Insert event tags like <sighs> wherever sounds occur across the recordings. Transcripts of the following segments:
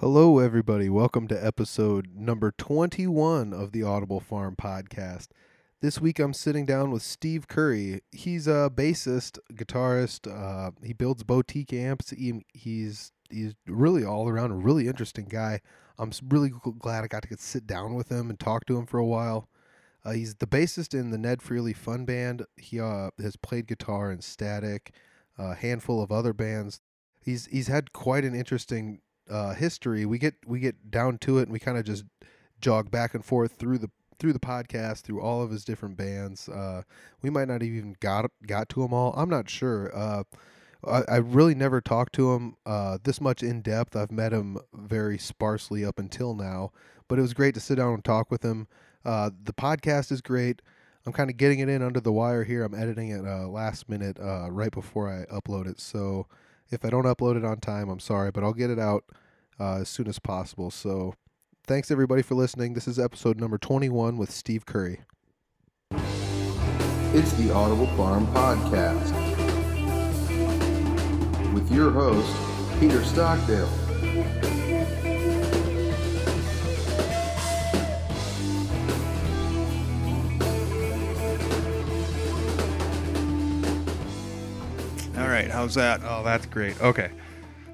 Hello, everybody. Welcome to episode number 21 of the Audible Farm podcast. This week I'm sitting down with Steve Curry. He's a bassist, guitarist. Uh, he builds boutique amps. He, he's he's really all around a really interesting guy. I'm really glad I got to get sit down with him and talk to him for a while. Uh, he's the bassist in the Ned Freely Fun Band. He uh, has played guitar in Static, a handful of other bands. He's he's had quite an interesting uh, history. We get we get down to it, and we kind of just jog back and forth through the through the podcast, through all of his different bands. Uh, we might not even got got to them all. I'm not sure. Uh, I, I really never talked to him uh, this much in depth. I've met him very sparsely up until now, but it was great to sit down and talk with him. Uh, the podcast is great. I'm kind of getting it in under the wire here. I'm editing it uh, last minute, uh, right before I upload it. So if I don't upload it on time, I'm sorry, but I'll get it out uh, as soon as possible. So thanks everybody for listening. This is episode number 21 with Steve Curry. It's the Audible Farm Podcast with your host, Peter Stockdale. Right, how's that? Oh, that's great. Okay.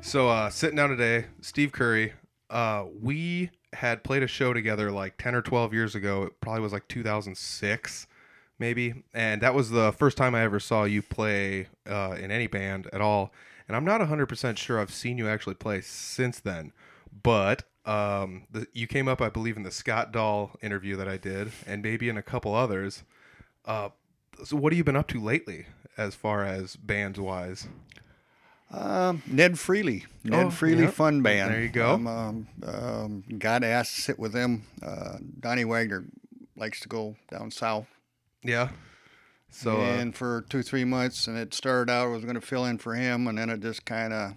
So uh sitting down today, Steve Curry, uh we had played a show together like 10 or 12 years ago. It probably was like 2006 maybe, and that was the first time I ever saw you play uh in any band at all. And I'm not 100% sure I've seen you actually play since then. But um the, you came up I believe in the Scott Dahl interview that I did and maybe in a couple others. Uh so what have you been up to lately as far as bands wise? Um, Ned Freely, Ned Oh, Freely yep. Fun Band. There you go. I'm, um, um, got asked to sit with them. Uh, Donnie Wagner likes to go down south, Yeah. So uh, and for two three months, and it started out I was going to fill in for him, and then it just kind of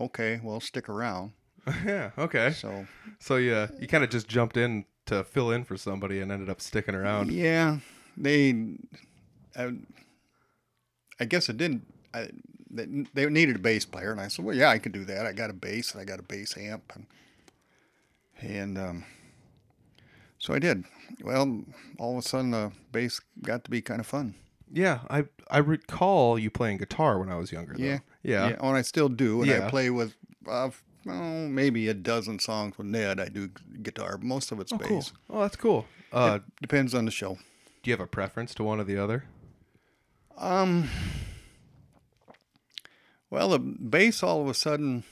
okay, well stick around. <laughs> yeah, okay. So So yeah, you kind of just jumped in to fill in for somebody and ended up sticking around. yeah, they, I, I guess it didn't. I, they, they needed a bass player, and I said, "Well, yeah, I could do that. I got a bass, and I got a bass amp, and and um, so I did. Well, all of a sudden, the bass got to be kind of fun. Yeah, I I recall you playing guitar when I was younger. Though. Yeah, Yeah. Oh, and I still do, and Yeah. I play with, uh, oh, maybe a dozen songs with Ned. I do guitar. Most of it's Oh, bass. cool. Oh, that's cool. Uh, Depends on the show. do you have a preference to one or the other? Um. Well, the bass all of a sudden,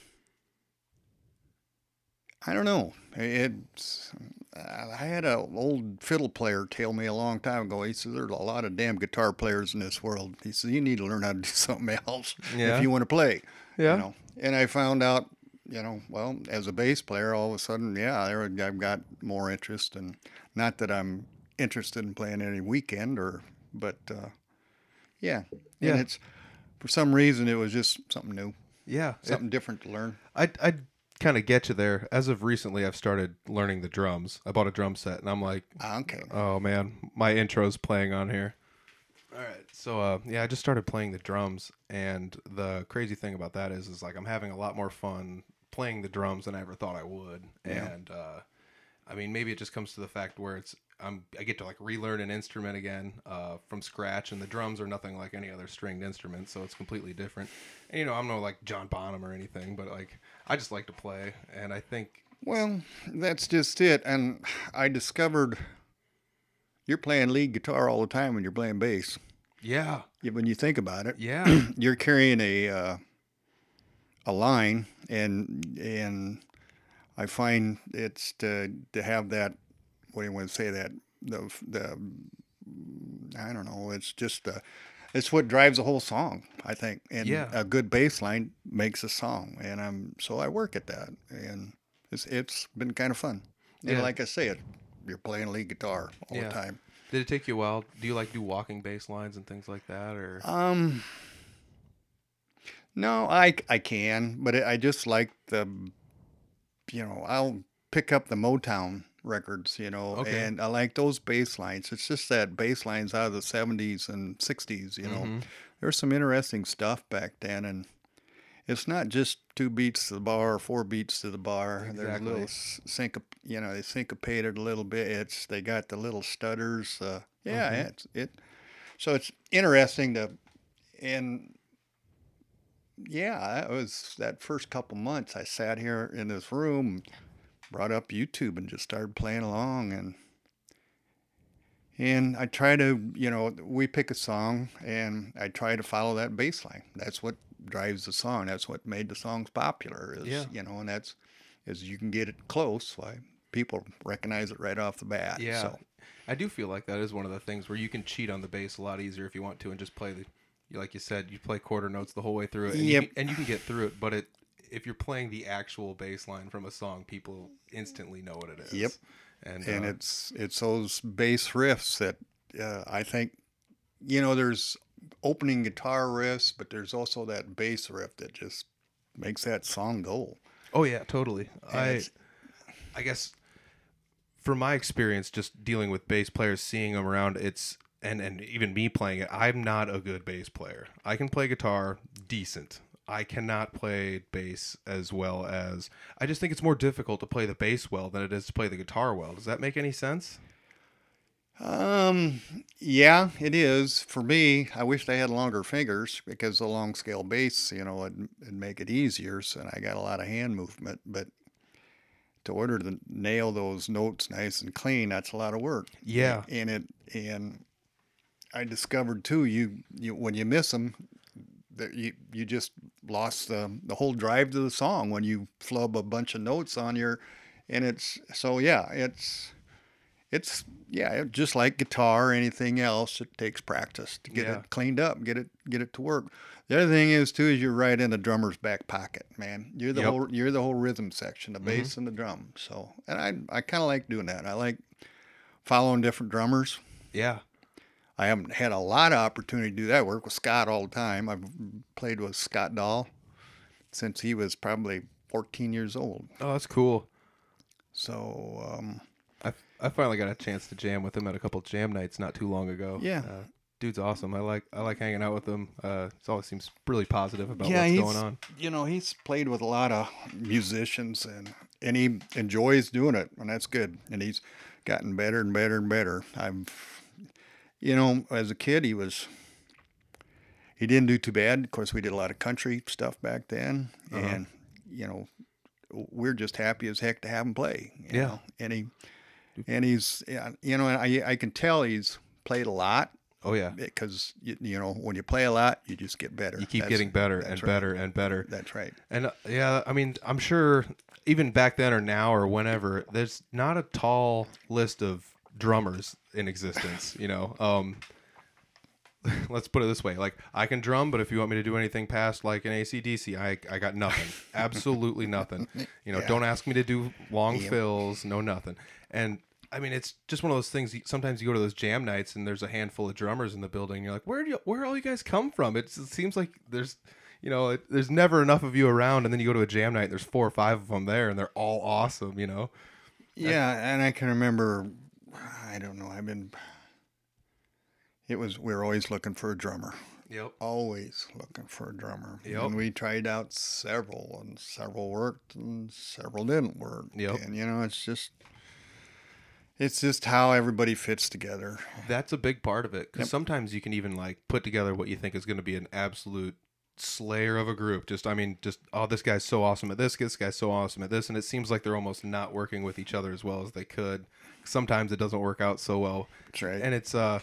I don't know. It's I had an old fiddle player tell me a long time ago. He says there's a lot of damn guitar players in this world. He says you need to learn how to do <laughs> something else Yeah. if you want to play. Yeah. You know? And I found out, you know, well, as a bass player, all of a sudden, yeah, there I've got more interest, and not that I'm interested in playing any weekend or, but uh, yeah, Yeah. and it's for some reason it was just something new, Yeah. something different to learn. I I kind of get you there. As of recently, I've started learning the drums. I bought a drum set, and I'm like, Ah, Okay, Oh man, my intro's playing on here. All right. So uh yeah, I just started playing the drums and the crazy thing about that is is like I'm having a lot more fun playing the drums than I ever thought I would. Yeah. And uh I mean maybe it just comes to the fact where it's I'm I get to like relearn an instrument again uh from scratch and the drums are nothing like any other stringed instrument, so it's completely different. And you know, I'm no like John Bonham or anything, but like I just like to play and I think well, that's just it. And I discovered you're playing lead guitar all the time when you're playing bass. yeah. Yeah, When you think about it, Yeah. <clears throat> you're carrying a uh, a line, and and I find it's to to have that. What do you want to say that the the I don't know. It's just uh, it's what drives the whole song. I think, and Yeah. a good bass line makes a song, and I'm so I work at that, and it's it's been kind of fun. And Yeah. like I said, you're playing lead guitar all Yeah. the time. Did it take you a while? Do you like do walking bass lines and things like that, or Um, no, I I can, but I just like the, you know, I'll pick up the Motown records, you know, Okay. and I like those bass lines. It's just that bass lines out of the '70s and '60s, you know. Mhm. There's some interesting stuff back then, and it's not just two beats to the bar or four beats to the bar. There's a little syncop, you know, they syncopated a little bit. It's they got the little stutters. Uh, yeah, Mhm. it's it. So it's interesting to, and yeah, that was that first couple months. I sat here in this room, brought up YouTube, and just started playing along and. And I try to, you know, we pick a song and I try to follow that bass line. That's what drives the song. That's what made the songs popular. Is Yeah. you know, and that's is you can get it close. Why people recognize it right off the bat. Yeah. So I do feel like that is one of the things where you can cheat on the bass a lot easier if you want to and just play the you- like you said, you play quarter notes the whole way through it. And, Yep. you, and you can get through it, but it if you're playing the actual bass line from a song, people instantly know what it is. Yep. And, and uh, it's it's those bass riffs that uh, I think, you know, there's opening guitar riffs, but there's also that bass riff that just makes that song go. Oh yeah, totally. And I I guess from my experience just dealing with bass players, seeing them around, it's and and even me playing it, I'm not a good bass player. I can play guitar decent. I cannot play bass as well as I just think it's more difficult to play the bass well than it is to play the guitar well. Does that make any sense? Um, yeah, it is for me. I wish I had longer fingers because the long scale bass, you know, would it'd make it easier. So and I got a lot of hand movement, but to order to nail those notes nice and clean, that's a lot of work. Yeah. and it and I discovered too, you you when you miss them, that you you just lost the the whole drive to the song when you flub a bunch of notes on your, and it's so yeah, it's it's yeah, just like guitar or anything else, it takes practice to get Yeah. it cleaned up, get it get it to work. The other thing is too is you're right in the drummer's back pocket, man. You're the Yep. whole you're the whole rhythm section, the mm-hmm. bass and the drum. So, and I I kind of like doing that. I like following different drummers. Yeah. I haven't had a lot of opportunity to do that. I work with Scott all the time. I've played with Scott Dahl since he was probably 14 years old. Oh, that's cool. So um, I, I finally got a chance to jam with him at a couple jam nights not too long ago. Yeah. Uh, dude's awesome. I like I like hanging out with him. Uh, he always seems really positive about yeah, what's going on. you know he's played with a lot of musicians and and he enjoys doing it, and that's good. And he's gotten better and better and better. I've you know as a kid he was. He didn't do too bad. Of course, we did a lot of country stuff back then, Uh-huh. and you know, we're just happy as heck to have him play. you Yeah. know. and he, and he's, you know, I I can tell he's played a lot Oh yeah. because you, you know when you play a lot, you just get better. You keep That's- getting better and right. better and better. That's right. And uh, yeah, I mean, I'm sure even back then or now or whenever, there's not a tall list of drummers in existence. You know, um, <laughs> let's put it this way: like I can drum, but if you want me to do anything past like an ACDC, I I got nothing, absolutely nothing. You know, <laughs> Yeah. don't ask me to do long Yep. fills, no nothing. And I mean, it's just one of those things. Sometimes you go to those jam nights and there's a handful of drummers in the building. You're like, where do you, where all you guys come from? It's, it seems like there's, you know, it, there's never enough of you around. And then you go to a jam night, and there's four or five of them there, and they're all awesome. You know, Yeah, and I can remember. I don't know. I've been. It was we were always looking for a drummer. Yep. Always looking for a drummer. Yep. And we tried out several, and several worked, and several didn't work. Yep. And you know, it's just. It's just how everybody fits together. That's a big part of it because Yep. sometimes you can even like put together what you think is going to be an absolute slayer of a group. Just, I mean, just oh, this guy's so awesome at this, this guy's so awesome at this, and it seems like they're almost not working with each other as well as they could. Sometimes it doesn't work out so well, That's right. and it's uh,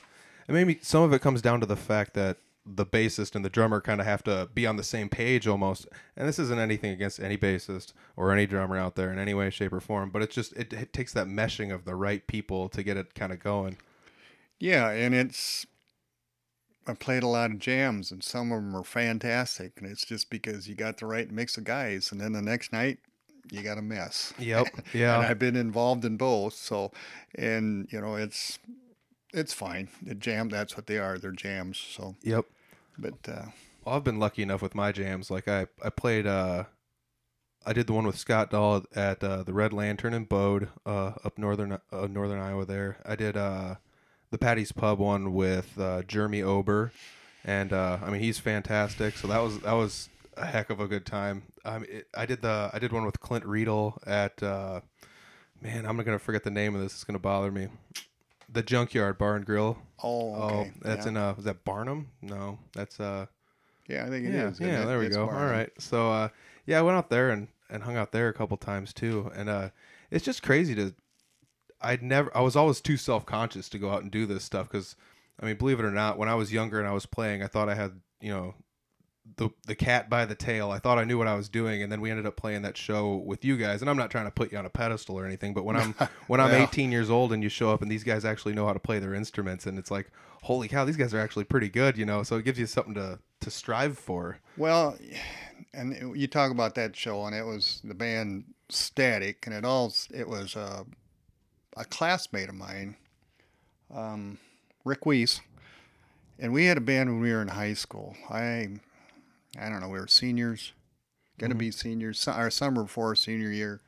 and maybe some of it comes down to the fact that the bassist and the drummer kind of have to be on the same page almost. And this isn't anything against any bassist or any drummer out there in any way, shape, or form, but it's just it, it takes that meshing of the right people to get it kind of going. Yeah, and it's I played a lot of jams, and some of them are fantastic, and it's just because you got the right mix of guys, and then the next night you got a mess. Yep. <laughs> Yeah. and I've been involved in both, so and you know it's it's fine. The jam, that's what they are. They're jams. So, Yep. but uh, Well, I've been lucky enough with my jams. Like I, I played. uh I did the one with Scott Dahl at uh, the Red Lantern in Bode, uh, up northern uh, northern Iowa. There, I did uh, the Patty's Pub one with uh, Jeremy Ober, and uh, I mean he's fantastic. So that was that was a heck of a good time. Um, it, I did the I did one with Clint Riedel at uh, man, I'm gonna forget the name of this. It's gonna bother me. The Junkyard Bar and Grill. Oh, okay. Oh, that's yeah. in uh, is that Barnum? No, that's uh, Yeah, I think it yeah, is. yeah. There we go. Barnum. All right. So uh, yeah, I went out there and and hung out there a couple times too, and uh, it's just crazy to. I'd never. I was always too self conscious to go out and do this stuff because, I mean, believe it or not, when I was younger and I was playing, I thought I had you know. The, the cat by the tail. I thought I knew what I was doing, and then we ended up playing that show with you guys. And I'm not trying to put you on a pedestal or anything, but when I'm <laughs> when I'm Well. 18 years old and you show up and these guys actually know how to play their instruments, and it's like, holy cow, these guys are actually pretty good, you know. So it gives you something to to strive for. Well, and you talk about that show, and it was the band Static, and it all it was uh, a classmate of mine, um, Rick Weiss, and we had a band when we were in high school. I, I don't know, we were seniors, gonna be seniors, our summer before senior year,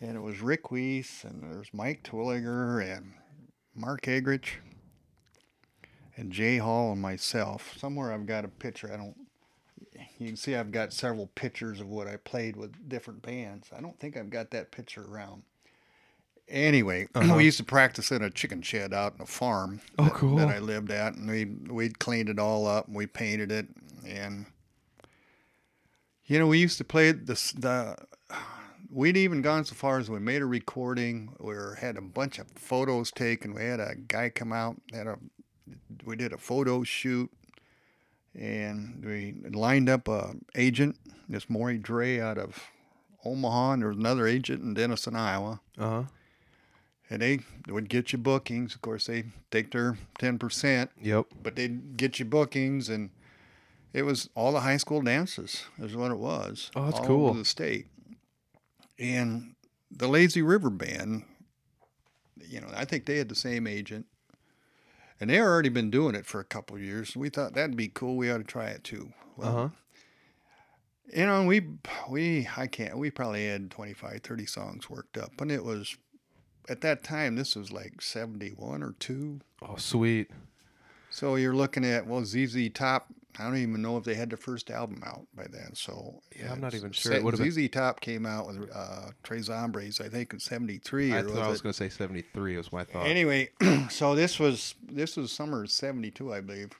and it was Rick Weiss, and there's Mike Twilliger and Mark Egrich. And Jay Hall and myself. Somewhere I've got a picture. I don't you can see I've got several pictures of what I played with different bands. I don't think I've got that picture around. Anyway, <clears throat> Uh-huh. we used to practice in a chicken shed out in a farm Oh, that, cool. that I lived at, and we we'd cleaned it all up and we painted it, and you know we used to play this the. <sighs> We'd even gone so far as we made a recording. We were, had a bunch of photos taken. We had a guy come out. Had a we did a photo shoot and we lined up a agent, this Maury Dre out of Omaha, and there was another agent in Denison, Iowa. Uh huh. And they would get you bookings. Of course, they take their ten percent, Yep. but they'd get you bookings, and it was all the high school dances. Is what it was. Oh, that's all cool. Over the state, and the Lazy River Band. You know, I think they had the same agent, and they had already been doing it for a couple of years. We thought that'd be cool. We ought to try it too. Uh huh. You know, we we I can't. We probably had 25, 30 songs worked up, and it was at that time. This was like seventy one or two. Oh, sweet. So you're looking at well, ZZ Top. I don't even know if they had the first album out by then. So Yeah, I'm not even sure. Sa- It would've been- ZZ Top came out with uh, Tres Hombres, I think, in '73. I or thought I was going to say 73 was my thought. Anyway, <clears throat> so this was this was summer of '72, I believe.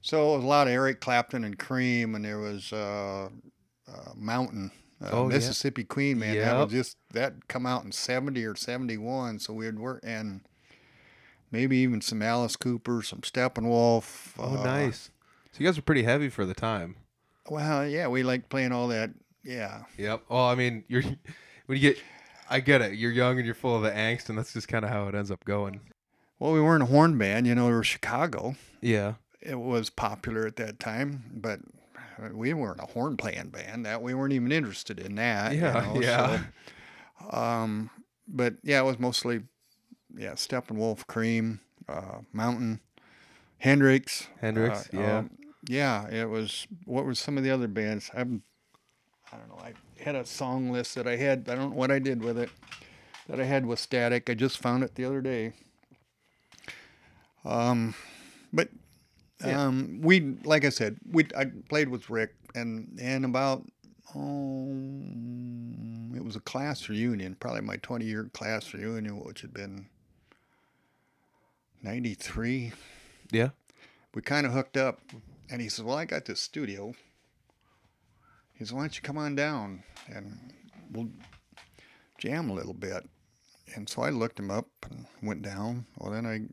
So it was a lot of Eric Clapton and Cream, and there was uh, uh, Mountain, uh, Oh, yeah. Mississippi Queen, man. That Yep. was just that come out in '70 or '71. So we'd work and maybe even some Alice Cooper, some Steppenwolf. oh, uh, nice. So you guys were pretty heavy for the time. Well, yeah, we liked playing all that. Yeah, Yep. Well, I mean, you're <laughs> when you get, I get it. You're young and you're full of the angst, and that's just kind of how it ends up going. well, we weren't a horn band, you know. We were Chicago. Yeah. it was popular at that time, but we weren't a horn playing band. That we weren't even interested in that. you Yeah, know, yeah. so, um, but yeah, it was mostly yeah, Steppenwolf, Cream, uh, Mountain, Hendrix. Hendrix, uh, yeah. um, yeah. It was. What were some of the other bands? I'm. I don't know. I had a song list that I had. I don't know what I did with it. That I had with Static. I just found it the other day. Um, but Yeah. um, we like I said, we I played with Rick, and and about oh, it was a class reunion, probably my twenty year class reunion, which had been ninety three. Yeah. We kind of hooked up, and he says, "Well, I got this studio." He says, "Why don't you come on down and we'll jam a little bit?" And so I looked him up and went down. Well, then I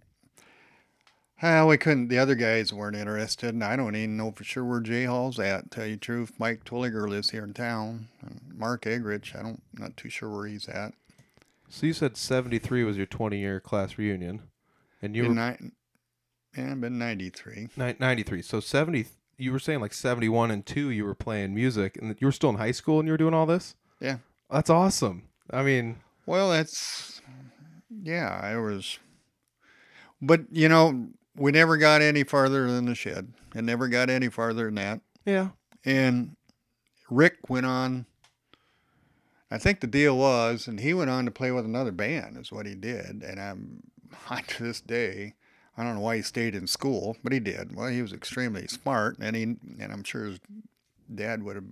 well, we couldn't. The other guys weren't interested, and I don't even know for sure where Jay Hall's at. Tell you the truth, Mike Twilliger lives here in town, and Mark Egrich. I don't, not too sure where he's at. So you said 73 was your 20 year class reunion, and you in were ni- yeah, been ninety three. ni- 93. So 70. You were saying like 71 and two. You were playing music, and you were still in high school, and you were doing all this. Yeah. That's awesome. I mean, Well, that's yeah. I was, but you know, we never got any farther than the shed. and never got any farther than that. yeah. And Rick went on. I think the deal was, and he went on to play with another band, is what he did. And I'm <laughs> to this day, I don't know why he stayed in school, but he did. Well, he was extremely smart, and he and I'm sure his dad would have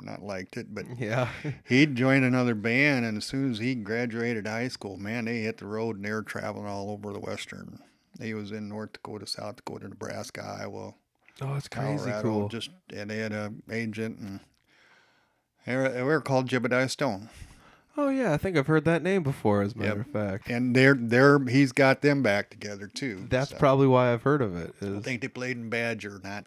not liked it, but Yeah. <laughs> he'd joined another band, and as soon as he graduated high school, man, they hit the road and they were traveling all over the western. He was in North Dakota, South Dakota, Nebraska, Iowa, oh, it's crazy Colorado. cool. Just and they had a agent, and they were, they were called Jebediah Stone. oh yeah, I think I've heard that name before. As a matter Yep. of fact, And they're they're he's got them back together too. that's so. probably why I've heard of it. I think they played in Badger not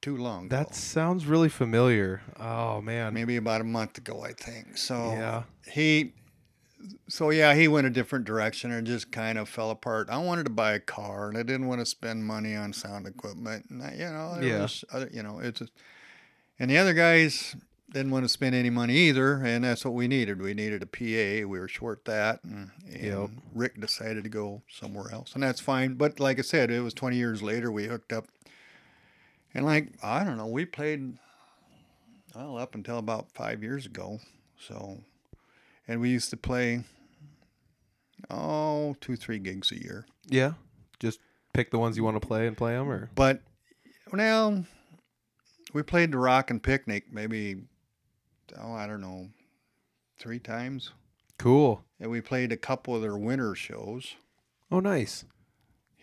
too long. ago. that sounds really familiar? Oh man. maybe about a month ago, I think. So Yeah. he, so yeah, he went a different direction and just kind of fell apart. I wanted to buy a car and I didn't want to spend money on sound equipment. And I, you know, Yeah. was, uh, you know, it's, just, and the other guys didn't want to spend any money either, and that's what we needed. We needed a PA. We were short that, and, and Yep. Rick decided to go somewhere else, and that's fine. But like I said, it was 20 years later we hooked up, and like I don't know, we played well up until about five years ago. So, and we used to play oh two three gigs a year. Yeah. Just pick the ones you want to play and play them, or But well, we played the Rock and Picnic maybe oh I don't know three times, cool. and we played a couple of their winter shows. Oh, nice.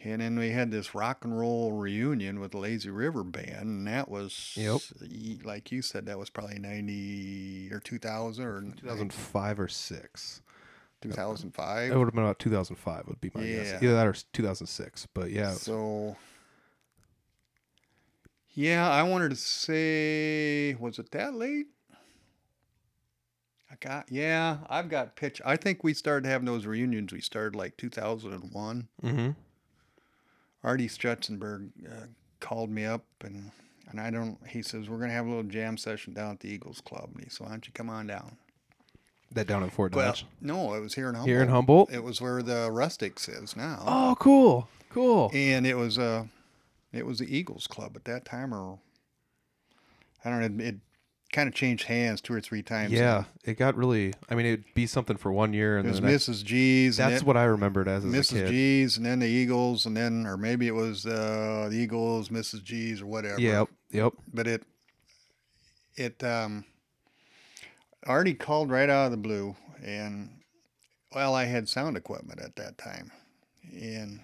And then we had this rock and roll reunion with the Lazy River Band, and that was, Yep. like you said, that was probably 90 or 2000 or 2005 or six. 2005. It would have been about 2005. Would be my guess. Yeah. Either that or 2006. But yeah. So, yeah, I wanted to say, was it that late? I got, yeah, I've got pitch. I think we started having those reunions. We started like 2001. Mm-hmm. Artie Strutzenberg uh, called me up and and I don't. He says we're gonna have a little jam session down at the Eagles Club, and he said, "Why don't you come on down?" That down in Fort Well, Dodge. no, it was here in Humboldt. Here in Humboldt. It was where the Rustics is now, Oh, cool. Cool. and it was uh, it was the Eagles Club at that time, or I don't know. It, kind of changed hands two or three times. Yeah, it got really. I mean, it'd be something for one year, it and was then next- Mrs. G's. and That's then- what I remembered as, as a Mrs. G's, and then the Eagles, and then or maybe it was uh, the Eagles, Mrs. G's, or whatever. Yep. Yep. but it it um already called right out of the blue and well i had sound equipment at that time and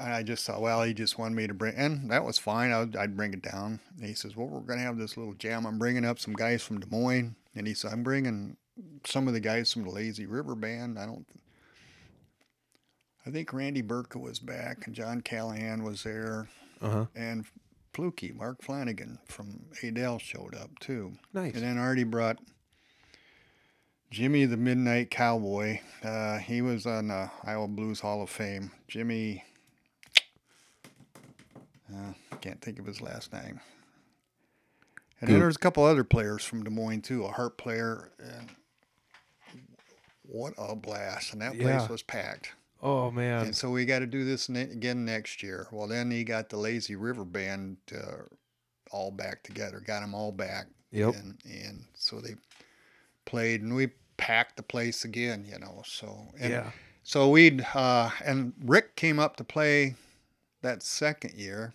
i just thought well he just wanted me to bring and that was fine I'd, I'd bring it down and he says well we're going to have this little jam i'm bringing up some guys from des moines and he said i'm bringing some of the guys from the lazy river band i don't i think randy burka was back and john callahan was there Uh huh. and Fluky, Mark Flanagan from Adel showed up too. Nice. And then Artie brought Jimmy the Midnight Cowboy. Uh, he was on the Iowa Blues Hall of Fame. Jimmy, uh, can't think of his last name. And then there's a couple other players from Des Moines too, a harp player. And what a blast! And that place Yeah. was packed. Oh man. And so we got to do this ne- again next year. Well, then he got the Lazy River Band uh, all back together, got them all back. Yep. And, and so they played, and we packed the place again, you know. So and yeah. So we'd uh, and Rick came up to play that second year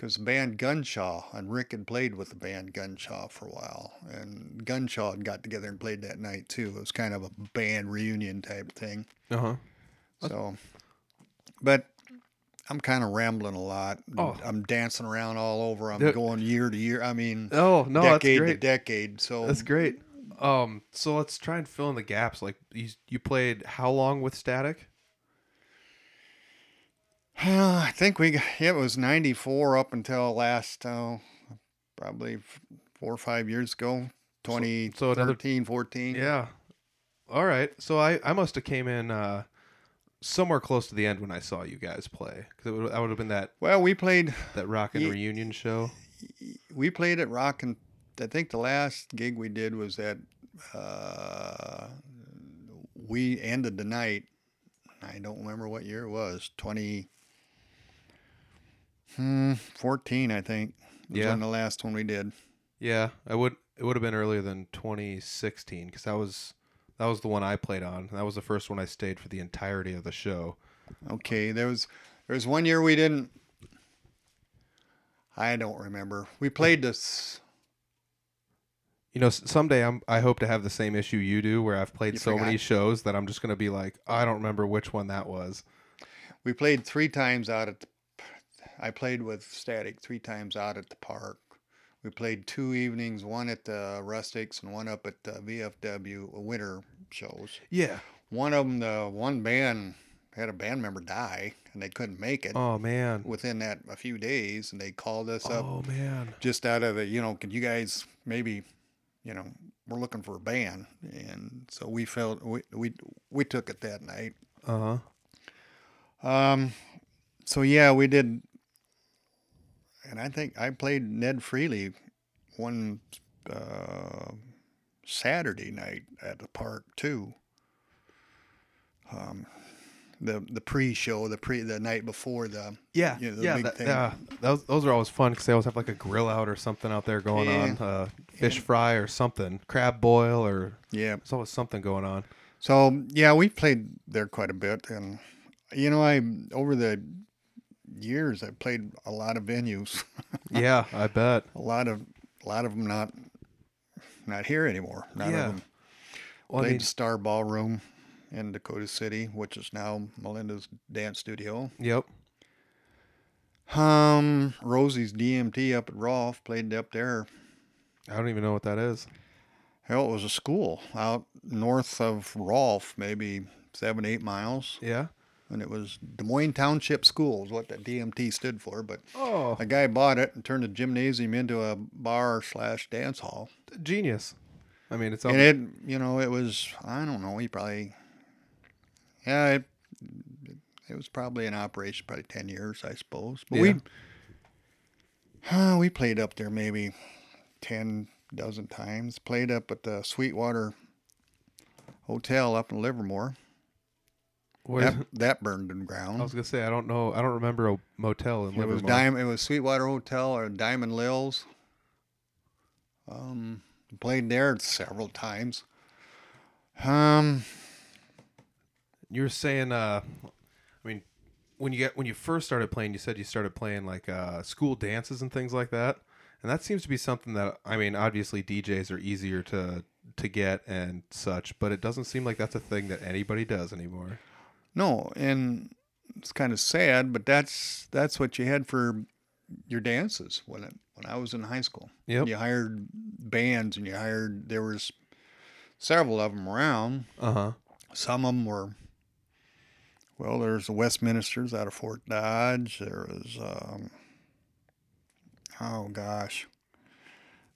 because the band Gunshaw and Rick had played with the band Gunshaw for a while, and Gunshaw had got together and played that night too. It was kind of a band reunion type thing. Uh huh. So, but I'm kind of rambling a lot. Oh. I'm dancing around all over. I'm going year to year. I mean, Oh no, that's decade to decade. So That's great. Um, so let's try and fill in the gaps. Like you, you played how long with Static? <sighs> I think we got- it was 94 up until last oh, probably four or five years ago. 2013, so another- 14. Yeah. All right. So I, I must have came in uh, somewhere close to the end when I saw you guys play because would, that would have been that Well, we played that rockin' Ye- reunion show. we played at Rock and I think the last gig we did was at uh, we ended the night. I don't remember what year it was. 20 hmm, 14, I think. Was Yeah. on the last one we did. Yeah, I would. It would have been earlier than 2016 because that was that was the one I played on. That was the first one I stayed for the entirety of the show. Okay, there was there was one year we didn't. I don't remember. We played this. You know, someday I'm I hope to have the same issue you do, where I've played You so many shows that I'm just gonna be like, I don't remember which one that was. We played three times out at. I played with Static three times out at the park. We played two evenings, one at the Rustics and one up at the VFW winter shows. Yeah. One of them, the one band had a band member die and they couldn't make it Oh man. within that a few days, and they called us up Oh man. just out of the, you know, could you guys maybe, you know, we're looking for a band, and so we felt we we we took it that night. Uh huh. Um, so yeah, we did, and I think I played Ned Freely one uh, Saturday night at the park too. Um, the the pre-show, the pre the night before the Yeah. You know, the yeah. big that- thing. yeah. Those those are always fun because they always have like a grill out or something out there going Yeah. on, uh, fish fry or something, crab boil or yeah. there's always something going on. So yeah, we played there quite a bit, and you know, I over the years I played a lot of venues, <laughs> yeah, I bet. a lot of a lot of them not not here anymore. None Yeah. of them Well, I played mean, the Star Ballroom in Dakota City, which is now Melinda's dance studio. yep. Um, Rosie's DMT up at Rolfe played up there. I don't even know what that is. Hell, it was a school out north of Rolfe, maybe seven, eight miles. Yeah. And it was Des Moines Township School is what that DMT stood for. But Oh, a guy bought it and turned the gymnasium into a bar slash dance hall. genius. I mean, it's all. And it, you know, it was I don't know, he probably, yeah, it, it was probably in operation probably ten years, I suppose. But Yeah. we, <sighs> uh, we played up there maybe ten dozen times. Played up at the Sweetwater Hotel up in Livermore. That, that burned the ground. I was gonna say I don't know. I don't remember a motel in It was Livermore. Diamond. It was Sweetwater Hotel or Diamond Lils. Um, played there several times. Um, You were saying, uh, I mean, when you get when you first started playing, you said you started playing like uh, school dances and things like that, and that seems to be something that I mean, obviously DJs are easier to to get and such, but it doesn't seem like that's a thing that anybody does anymore. No, and it's kind of sad, but that's that's what you had for your dances when it, when I was in high school. Yep. You hired bands, and you hired there was several of them around. Uh huh. Some of them were, well, there's the Westminsters out of Fort Dodge. There was, um, oh gosh,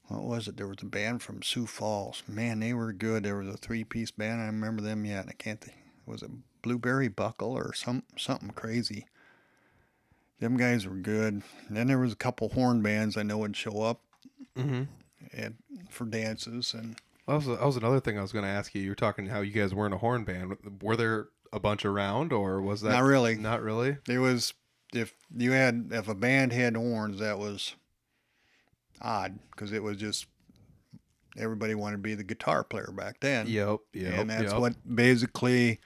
what was it? There was a band from Sioux Falls. Man, they were good. There was a three-piece band. I remember them yet. I can't think. Was it Blueberry Buckle or some something crazy? Them guys were good. And then there was a couple horn bands I know would show up Mm-hmm. at, for dances and That was, that was another thing I was going to ask you. You were talking how you guys weren't a horn band. Were there a bunch around, or was that not really. Not really. It was if you had if a band had horns, that was odd because it was just everybody wanted to be the guitar player back then. Yep. Yep. and that's yep. what basically.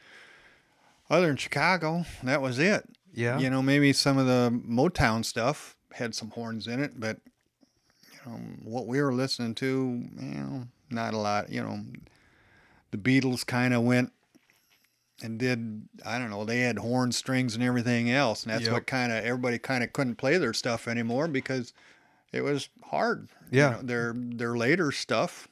Other than Chicago, that was it. Yeah. You know, maybe some of the Motown stuff had some horns in it, but you know what we were listening to, you know, not a lot. You know, the Beatles kind of went and did I don't know, they had horn strings and everything else, and that's Yep. what kind of everybody kind of couldn't play their stuff anymore because it was hard. You Yeah. know, their their later stuff,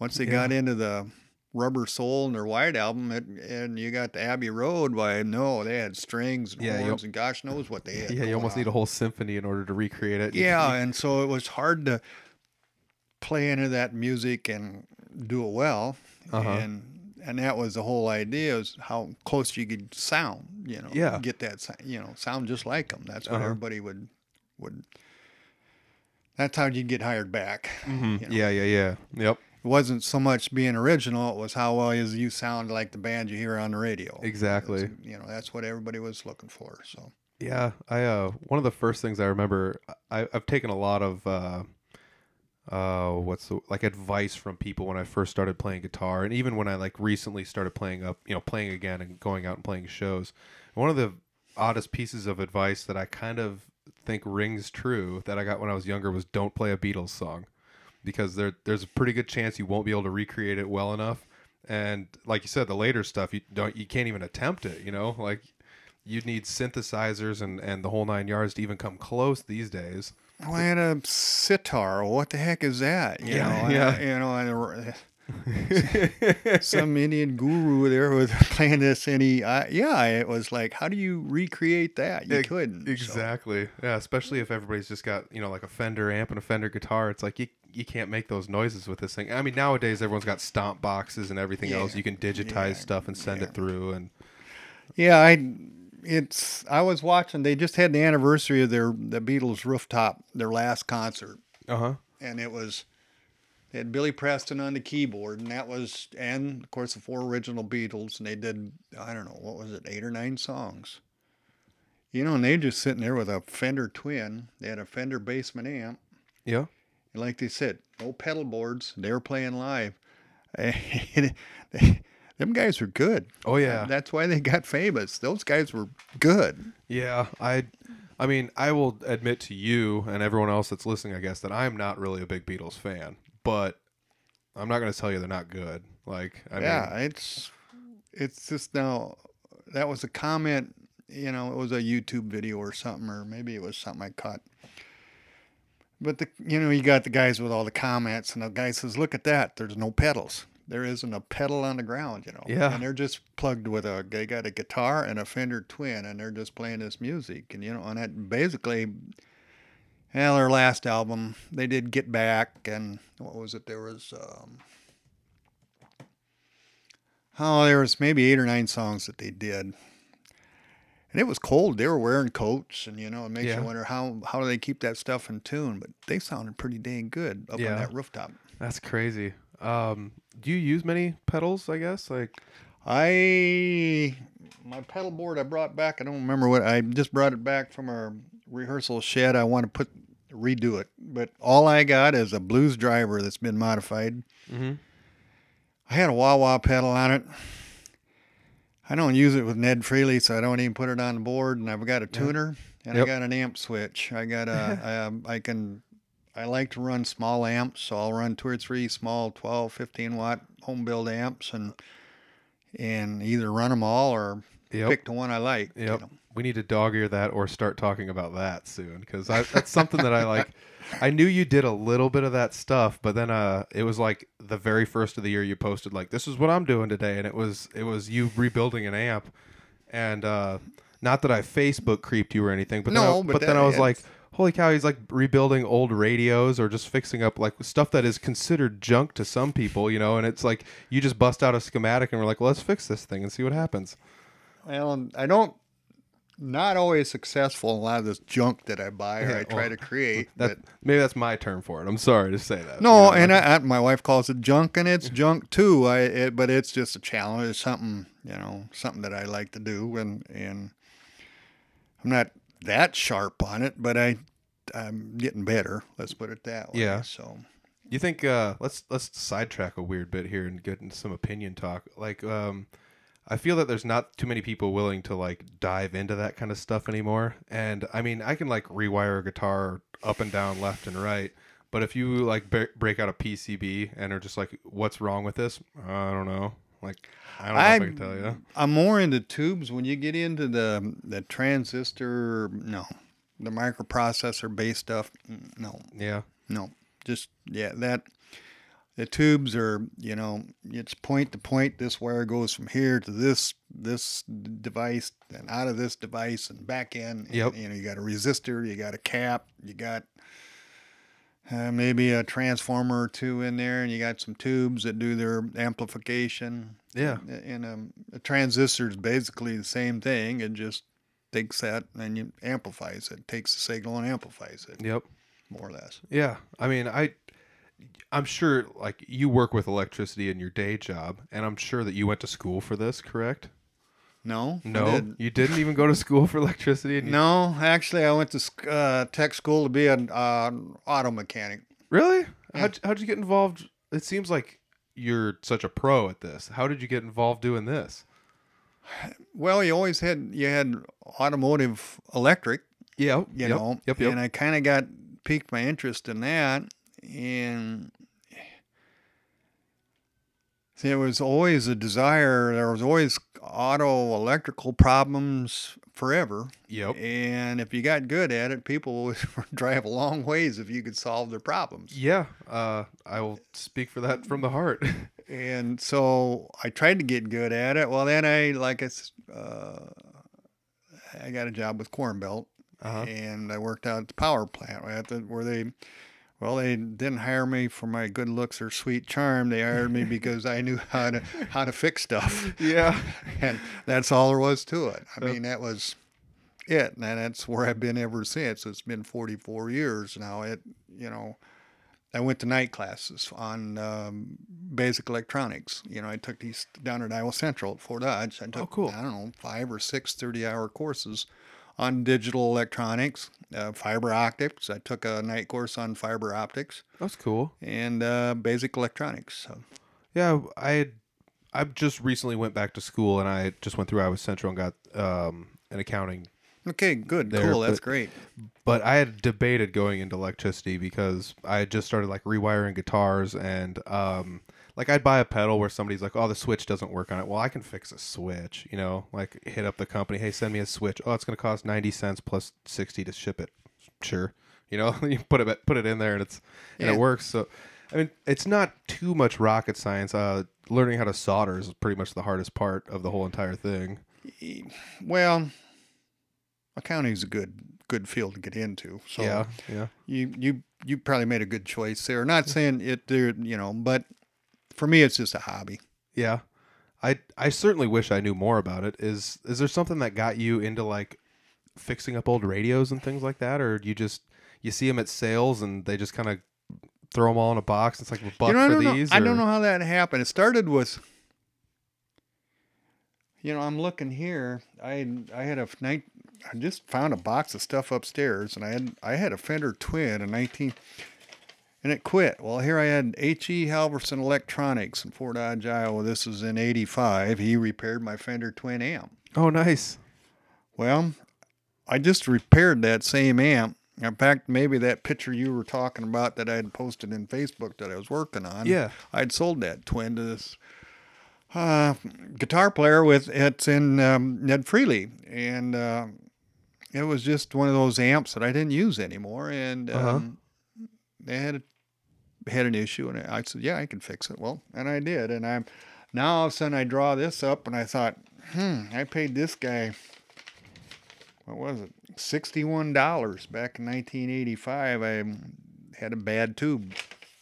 once they Yeah. got into the Rubber Soul and their White album, it, and you got the Abbey Road. Why no, they had strings and Yeah, horns and gosh knows what they had. Yeah. You almost on. need a whole symphony in order to recreate it. Yeah, and so it was hard to play into that music and do it well. Uh-huh. And and that was the whole idea is how close you could sound, you know, Yeah. get that, you know, sound just like them. That's what Uh-huh. everybody would would. That's how you'd get hired back. Mhm. you know. Yeah. Yeah. Yeah. Yep. It wasn't so much being original; it was how well is you sound like the band you hear on the radio. Exactly. That's- you know, that's what everybody was looking for. So Yeah, I uh one of the first things I remember I I've taken a lot of uh uh what's the like advice from people when I first started playing guitar and even when I like recently started playing up, you know, playing again and going out and playing shows. One of the oddest pieces of advice that I kind of think rings true that I got when I was younger was don't play a Beatles song because there there's a pretty good chance you won't be able to recreate it well enough. And like you said, the later stuff you don't you can't even attempt it. You know, like you'd need synthesizers and and the whole nine yards to even come close these days. Playing a sitar. What the heck is that? You Yeah, know, yeah. uh, you know, some Indian guru there was <laughs> playing this, and he, uh, yeah, it was like, how do you recreate that? You Ex- couldn't. so. Exactly. Yeah, especially if everybody's just got, you know, like a Fender amp and a Fender guitar. It's like you you can't make those noises with this thing. I mean, nowadays everyone's got stomp boxes and everything else. You can digitize yeah, stuff and send yeah. it through and Yeah, I. It's. I was watching. They just had the anniversary of their the Beatles rooftop, their last concert, uh-huh. and it was. They had Billy Preston on the keyboard, and that was, and of course the four original Beatles, and they did. I don't know what was it, eight or nine songs. You know, and they just sitting there with a Fender Twin. They had a Fender Bassman amp, Yeah. and like they said, no pedal boards. They were playing live. <laughs> Them guys were good. Oh yeah. That's why they got famous. Those guys were good. Yeah, I I mean, I will admit to you and everyone else that's listening, I guess, that I'm not really a big Beatles fan, but I'm not going to tell you they're not good. Like, I yeah, mean, it's it's just now that was a comment, you know, it was a YouTube video or something or maybe it was something I caught. But the you know, you got the guys with all the comments and the guy says, "Look at that. There's no pedals. There isn't a pedal on the ground, you know." Yeah. And they're just plugged with a they got a guitar and a Fender Twin and they're just playing this music and you know, and that basically well, their last album, they did Get Back and what was it? There was um Oh, there was maybe eight or nine songs that they did. And it was cold. They were wearing coats, and you know, it makes Yeah. you wonder how how do they keep that stuff in tune. But they sounded pretty dang good up Yeah. on that rooftop. that's crazy. Um, do you use many pedals, I guess? Like, I my pedal board I brought back. I don't remember what I just brought it back from our rehearsal shed. I want to put redo it, but all I got is a blues driver that's been modified. Mhm. I had a wah wah pedal on it. I don't use it with Ned Freely, so I don't even put it on the board. And I've got a tuner and I Yep. got an amp switch. I got a <laughs> um, can I like to run small amps, so I'll run two or three small 12, 15 watt home build amps and and either run them all or Yep. pick the one I like. you Yep. know. We need to dog ear that or start talking about that soon because that's something that I like. <laughs> I knew you did a little bit of that stuff, but then uh, it was like the very first of the year you posted like, "This is what I'm doing today," and it was it was you rebuilding an amp, and uh, not that I Facebook creeped you or anything, but then No, I, but but then I was like, "Holy cow!" He's like rebuilding old radios or just fixing up like stuff that is considered junk to some people, you know. And it's like you just bust out a schematic and we're like, well, "Let's fix this thing and see what happens." Well, I don't not always successful in a lot of this junk that I buy or Yeah, I try well, to create. <laughs> That but maybe that's my term for it. I'm sorry to say that. No, You know, and I, I, my wife calls it junk, and it's junk too. I, it, but it's just a challenge. It's something you know, something that I like to do, and and I'm not that sharp on it, but I I'm getting better. Let's put it that way. Yeah. So you think uh, let's let's sidetrack a weird bit here and get into some opinion talk. Like, um, I feel that there's not too many people willing to like dive into that kind of stuff anymore. And I mean, I can like rewire a guitar up and down, left and right. But if you like bre- break out a PCB and are just like, "What's wrong with this?" I don't know. Like, I don't know if I can tell you. I'm more into tubes. When you get into the the transistor, no, the microprocessor based stuff, mm, no. Yeah. No, just yeah, that the tubes are you know it's point to point. This wire goes from here to this this device and out of this device and back in. and, Yep. you know you got a resistor, you got a cap, you got uh, maybe a transformer or two in there, and you got some tubes that do their amplification. Yeah. And um, a transistor is basically the same thing. It just takes that and you amplifies it. Takes the signal and amplifies it, Yep. more or less. Yeah, I mean, I, I'm sure like you work with electricity in your day job, and I'm sure that you went to school for this, correct? No, No, didn't. you didn't even go to school for electricity. And you- No, actually, I went to uh, tech school to be an uh, auto mechanic. really? How'd, how'd you get involved? It seems like you're such a pro at this. How did you get involved doing this? Well, you always had you had automotive electric, Yeah. you yep, know. Yep. Yep. And I kind of got piqued my interest in that, and there was always a desire. There was always auto electrical problems forever. Yep. And if you got good at it, people would <laughs> drive a long ways if you could solve their problems. Yeah. Uh, I will speak for that from the heart. <laughs> And so I tried to get good at it. Well, then I like I, uh, I got a job with Corn Belt, Uh-huh. and I worked out at the power plant where they, well, they didn't hire me for my good looks or sweet charm. They hired me <laughs> because I knew how to how to fix stuff, yeah. <laughs> and that's all there was to it. I mean, that was it, and that's where I've been ever since. It's been 44 years now. It, you know. I went to night classes on um, basic electronics. You know, I took these down at Iowa Central at Fort Dodge. I took, Oh, cool. I don't know, five or six 30 hour courses on digital electronics, uh, fiber optics. I took a night course on fiber optics That's cool. and uh, basic electronics. So, Yeah, I I just recently went back to school and I just went through Iowa Central and got um, an accounting. okay, good, There, cool. That's but- great. But I had debated going into electricity because I had just started like rewiring guitars and um, like I'd buy a pedal where somebody's like, "Oh, the switch doesn't work on it." Well, I can fix a switch, you know. Like hit up the company, "Hey, send me a switch." Oh, it's going to cost ninety cents plus sixty to ship it. Sure, you know, <laughs> you put it put it in there and it's and Yeah. it works. So, I mean, it's not too much rocket science. Uh, learning how to solder is pretty much the hardest part of the whole entire thing. Well, accounting is a good good field to get into. So yeah, yeah, you you you probably made a good choice there. Not saying it there, you know, but for me, it's just a hobby. yeah. I I certainly wish I knew more about it. Is is there something that got you into like fixing up old radios and things like that, or you just you see them at sales and they just kind of throw them all in a box? It's like a buck you know, I for don't know. these. I don't know how that happened. It started with, you know, I'm looking here. I I had a night. I just found a box of stuff upstairs, and I had I had a Fender Twin in 19, and it quit. Well, here I had H. E. Halverson Electronics in Fort Dodge, Iowa. This was in '85. He repaired my Fender Twin amp. Oh, nice. Well, I just repaired that same amp. In fact, maybe that picture you were talking about that I had posted in Facebook that I was working on. Yeah. I'd sold that twin to this uh, guitar player with it's in um, Ned Freely, and uh, it was just one of those amps that I didn't use anymore, and Uh-huh. um, they had a, had an issue, and I said, "Yeah, I can fix it." Well, and I did, and I'm now all of a sudden I draw this up, and I thought, "Hmm, I paid this guy." What was it? Sixty-one dollars back in 1985. I had a bad tube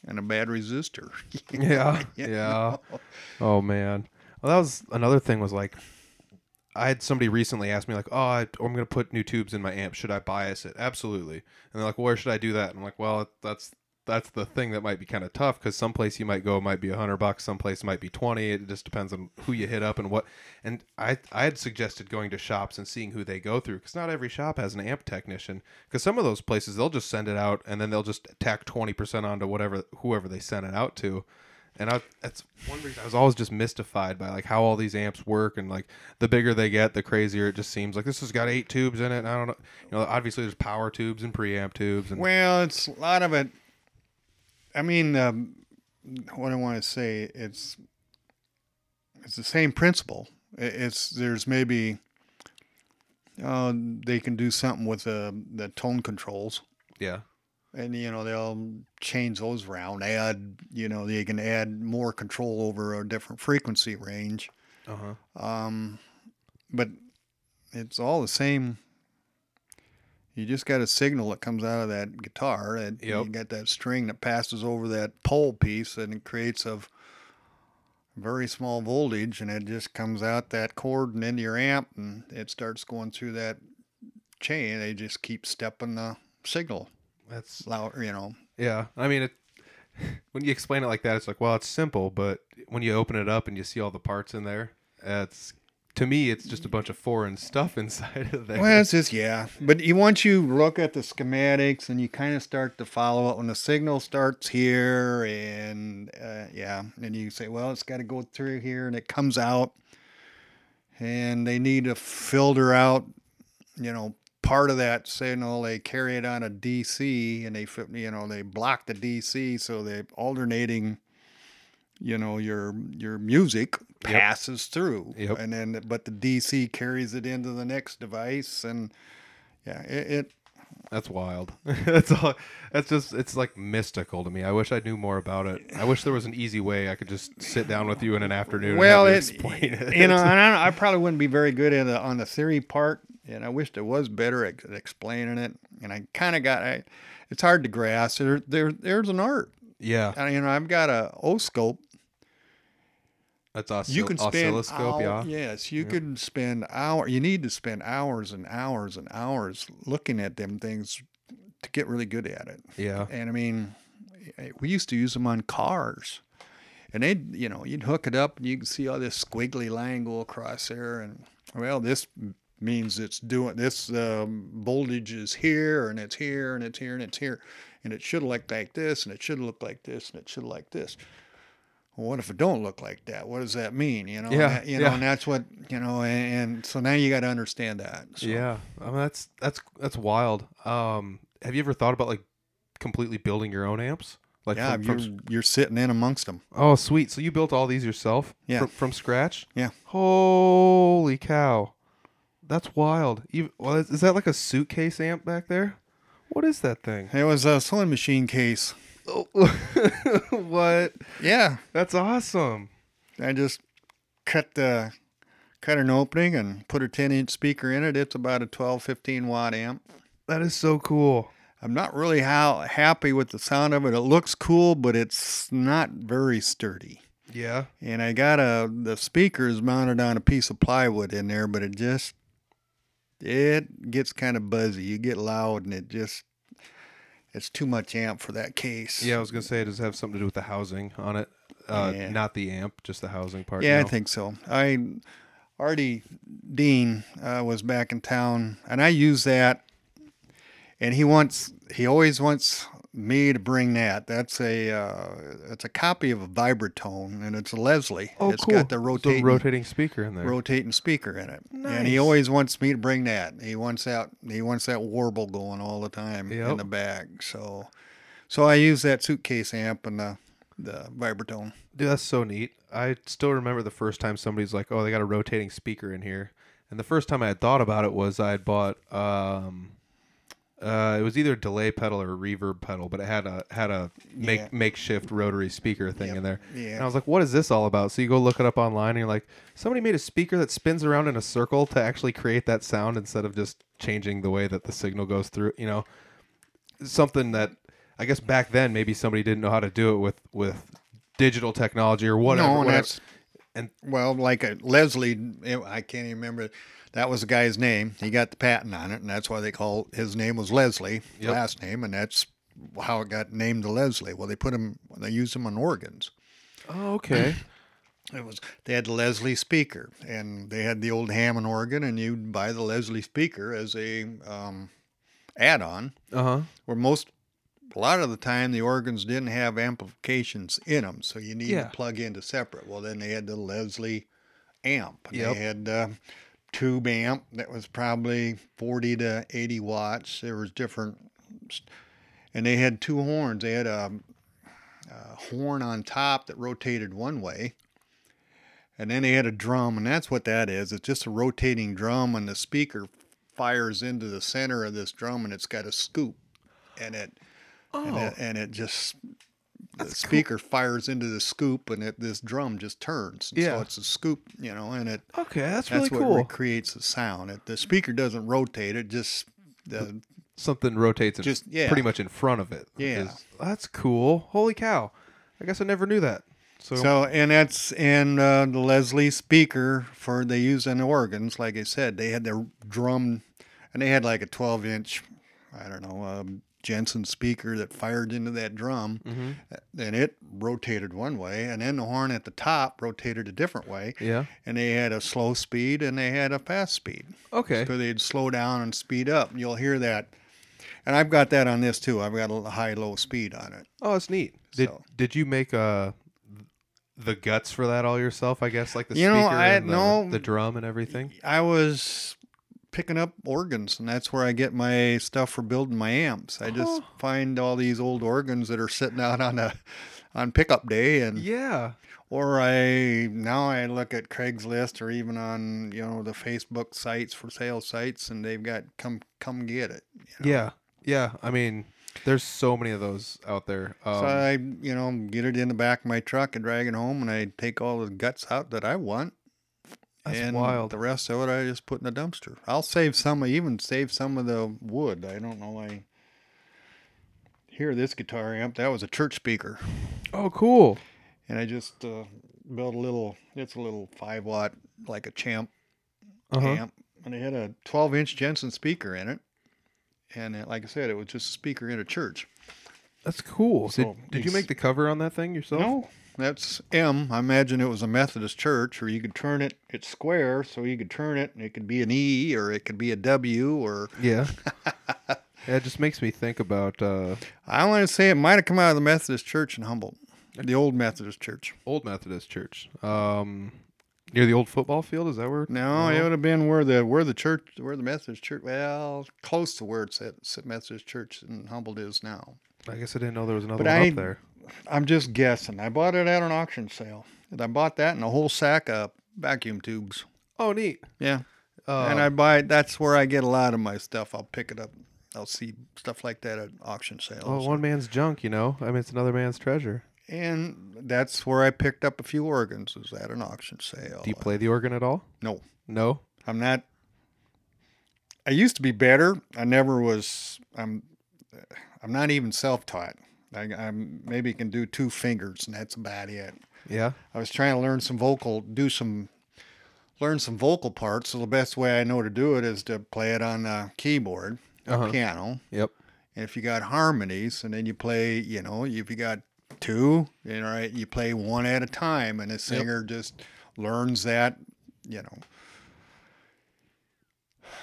and a bad resistor. <laughs> Yeah, <laughs> yeah. know? Oh man. Well, that was another thing. Was like, I had somebody recently ask me like, "Oh, I, I'm going to put new tubes in my amp. Should I bias it?" Absolutely. And they're like, "Where should I do that?" And I'm like, "Well, that's that's the thing that might be kind of tough because someplace you might go might be a hundred bucks, someplace might be twenty. It just depends on who you hit up and what. And I I had suggested going to shops and seeing who they go through because not every shop has an amp technician. Because some of those places they'll just send it out and then they'll just tack twenty percent onto whatever whoever they sent it out to. And I, that's one reason I was always just mystified by like how all these amps work and like the bigger they get, the crazier it just seems. Like this has got eight tubes in it. And I don't know, you know, obviously there's power tubes and preamp tubes and Well, it's a lot of it. I mean, um, what I want to say, it's it's the same principle. It's there's maybe uh, they can do something with the the tone controls, yeah, and you know they'll change those around. Add, you know, they can add more control over a different frequency range. uh huh, Um, but it's all the same. You just got a signal that comes out of that guitar, and you got that string that passes over that pole piece, and it creates a very small voltage, and it just comes out that cord and into your amp, and it starts going through that chain. They just keep stepping the signal that's loud, you know. yeah. I mean, it <laughs> when you explain it like that, it's like well, it's simple, but when you open it up and you see all the parts in there, it's to me, it's just a bunch of foreign stuff <laughs> inside of there. Well, it's just yeah, but you once you look at the schematics and you kind of start to follow it when the signal starts here, and uh, yeah, and you say, well, it's got to go through here, and it comes out, and they need to filter out, you know, part of that signal they carry it on a DC and they fit- you know they block the DC so they alternating you know your your music passes through Yep. and then but the DC carries it into the next device and yeah it, it That's wild. <laughs> that's all. That's just. It's like mystical to me. I wish I knew more about it. I wish there was an easy way I could just sit down with you in an afternoon. well and it, explain <laughs> it. you know and I, I probably wouldn't be very good the, on the theory part and I wished there was better at explaining it and I kind of got I, it's hard to grasp there, there there's an art yeah, And, you know, I've got a oscope. that's oscill- You can spend oscilloscope. hour- yeah, Yes, you can spend hour. You need to spend hours and hours and hours looking at them things to get really good at it. yeah, And I mean, eh, eh, we used to use them on cars, and they, you know, you'd hook it up and you can see all this squiggly line go across there, and well, this means it's doing this um, voltage is here and it's here and it's here and it's here, and it should look like this and it should look like this and it should look like this. Well, what if it don't look like that? What does that mean? You know, Yeah, that- you know, and that's what you know, and, and so now you got to understand that. So, yeah. I mean, that's that's that's wild. Um, have you ever thought about like completely building your own amps? Like yeah, from, you're from, you're sitting in amongst them. oh, sweet. So you built all these yourself? Yeah. From, from scratch? Yeah. Holy cow, that's wild. You, well, is, is that like a suitcase amp back there? What is that thing? It was a sewing machine case. Oh, <laughs> what? Yeah, That's awesome. I just cut the cut an opening and put a 10 inch speaker in it. It's about a 12, 15 watt amp. That is so cool. I'm not really how happy with the sound of it. It looks cool, but it's not very sturdy. Yeah. And I got a the speakers mounted on a piece of plywood in there, but it just it gets kind of buzzy. You get loud and it just it's too much amp for that case. Yeah, I was gonna say, it does have something to do with the housing on it? Uh, Yeah. Not the amp, just the housing part. Yeah, I think so. I Artie Dean uh, was back in town, and I use that. And he wants, he always wants me to bring that. That's a, uh, it's a copy of a Vibratone, and it's a Leslie. Oh, It's cool. got the So rotating, rotating speaker in there. rotating speaker in it, Nice. and he always wants me to bring that. He wants that, he wants that warble going all the time in the bag. So, so I use that suitcase amp and the the Vibratone. Dude, that's so neat. I still remember the first time somebody's like, "Oh, they got a rotating speaker in here," and the first time I had thought about it was I had bought. Um, uh, it was either a delay pedal or a reverb pedal, but it had a had a make Yeah. makeshift rotary speaker thing Yep. in there. Yeah. And I was like, "What is this all about?" So you go look it up online, and you're like, "Somebody made a speaker that spins around in a circle to actually create that sound instead of just changing the way that the signal goes through." You know, something that I guess back then maybe somebody didn't know how to do it with with digital technology or whatever. No, and whatever. that's and well, like a Leslie, I can't even remember. That was the guy's name. He got the patent on it, and that's why they call his name was Leslie, Yep. last name, and that's how it got named to Leslie. Well, they put him, they used him on organs. oh, okay. <clears throat> It was they had the Leslie speaker, and they had the old Hammond organ, and you'd buy the Leslie speaker as a um, add-on. Uh huh. Where most, a lot of the time, the organs didn't have amplifications in them, so you need Yeah. to plug into separate. Well, then they had the Leslie amp. and Yep. They had uh, tube amp that was probably 40 to 80 watts. There was different, and they had two horns. They had a, a horn on top that rotated one way. And then they had a drum, and that's what that is. It's just a rotating drum, and the speaker fires into the center of this drum, and it's got a scoop, and it and Oh, it, and it oh. just the speaker fires into the scoop, and it this drum just turns. And Yeah. so it's a scoop, you know, and it okay. That's, that's really what cool. recreates the sound. It, the speaker doesn't rotate; it just the Something rotates Just- yeah. pretty much in front of it. Yeah. is- that's cool. Holy cow! I guess I never knew that. So, So and that's and uh, the Leslie speaker for they use in the organs. Like I said, they had their drum, and they had like a twelve inch, I don't know, um, Jensen speaker that fired into that drum, Mm-hmm. and it rotated one way, and then the horn at the top rotated a different way. yeah. And they had a slow speed and they had a fast speed. Okay. So they'd slow down and speed up. You'll hear that. And I've got that on this too. I've got a high low speed on it. Oh, that's neat. Did So- Did you make uh the guts for that all yourself? I guess like the You know, speaker I- and the, no. the drum and everything. I was picking up organs, and that's where I get my stuff for building my amps. I just find all these old organs that are sitting out on a on pickup day, and Yeah. or I now I look at Craigslist or even on you know the Facebook sites for sale sites, and they've got come come get it. you know. Yeah. Yeah. I mean, there's so many of those out there. Um, So I, you know, get it in the back of my truck and drag it home, and I take all the guts out that I want. That's and wild. The rest of it, I just put in the dumpster. I'll save some, I even save some of the wood. I don't know. I hear this guitar amp. That was a church speaker, oh, cool. and I just uh, built a little. It's a little five watt, like a champ Uh-huh. amp, and it had a 12 inch Jensen speaker in it. And it, like I said, it was just a speaker in a church. That's cool. So did, did you make the cover on that thing yourself? No, that's M. I imagine it was a Methodist church, or you could turn it. It's square, so you could turn it, and it could be an E, or it could be a W, or <laughs> Yeah. yeah, it just makes me think about uh, I want to say it might have come out of the Methodist church in Humboldt, the old Methodist church. Old Methodist Church. Um, near the old football field. Is that where? No, it would have been where the where the church, where the Methodist church, well, close to where it's at Methodist church in Humboldt is now. I guess I didn't know there was another But one I- up there. I'm just guessing. I bought it at an auction sale. And I bought that and a whole sack of vacuum tubes. Oh, neat. Yeah. Uh, and I buy that's where I get a lot of my stuff. I'll pick it up. I'll see stuff like that at auction sales. oh, one man's junk, you know. I mean, it's another man's treasure. And that's where I picked up a few organs was at an auction sale. Do you play the organ at all? No. No. I'm not I used to be better. I never was I'm I'm not even self-taught. I I'm maybe can do two fingers and that's about it. Yeah. I was trying to learn some vocal, do some, learn some vocal parts. So the best way I know to do it is to play it on a keyboard, a Uh-huh. piano. Yep. And if you got harmonies, and then you play, you know, if you got two, you know, right, you play one at a time, and the singer just learns that, you know.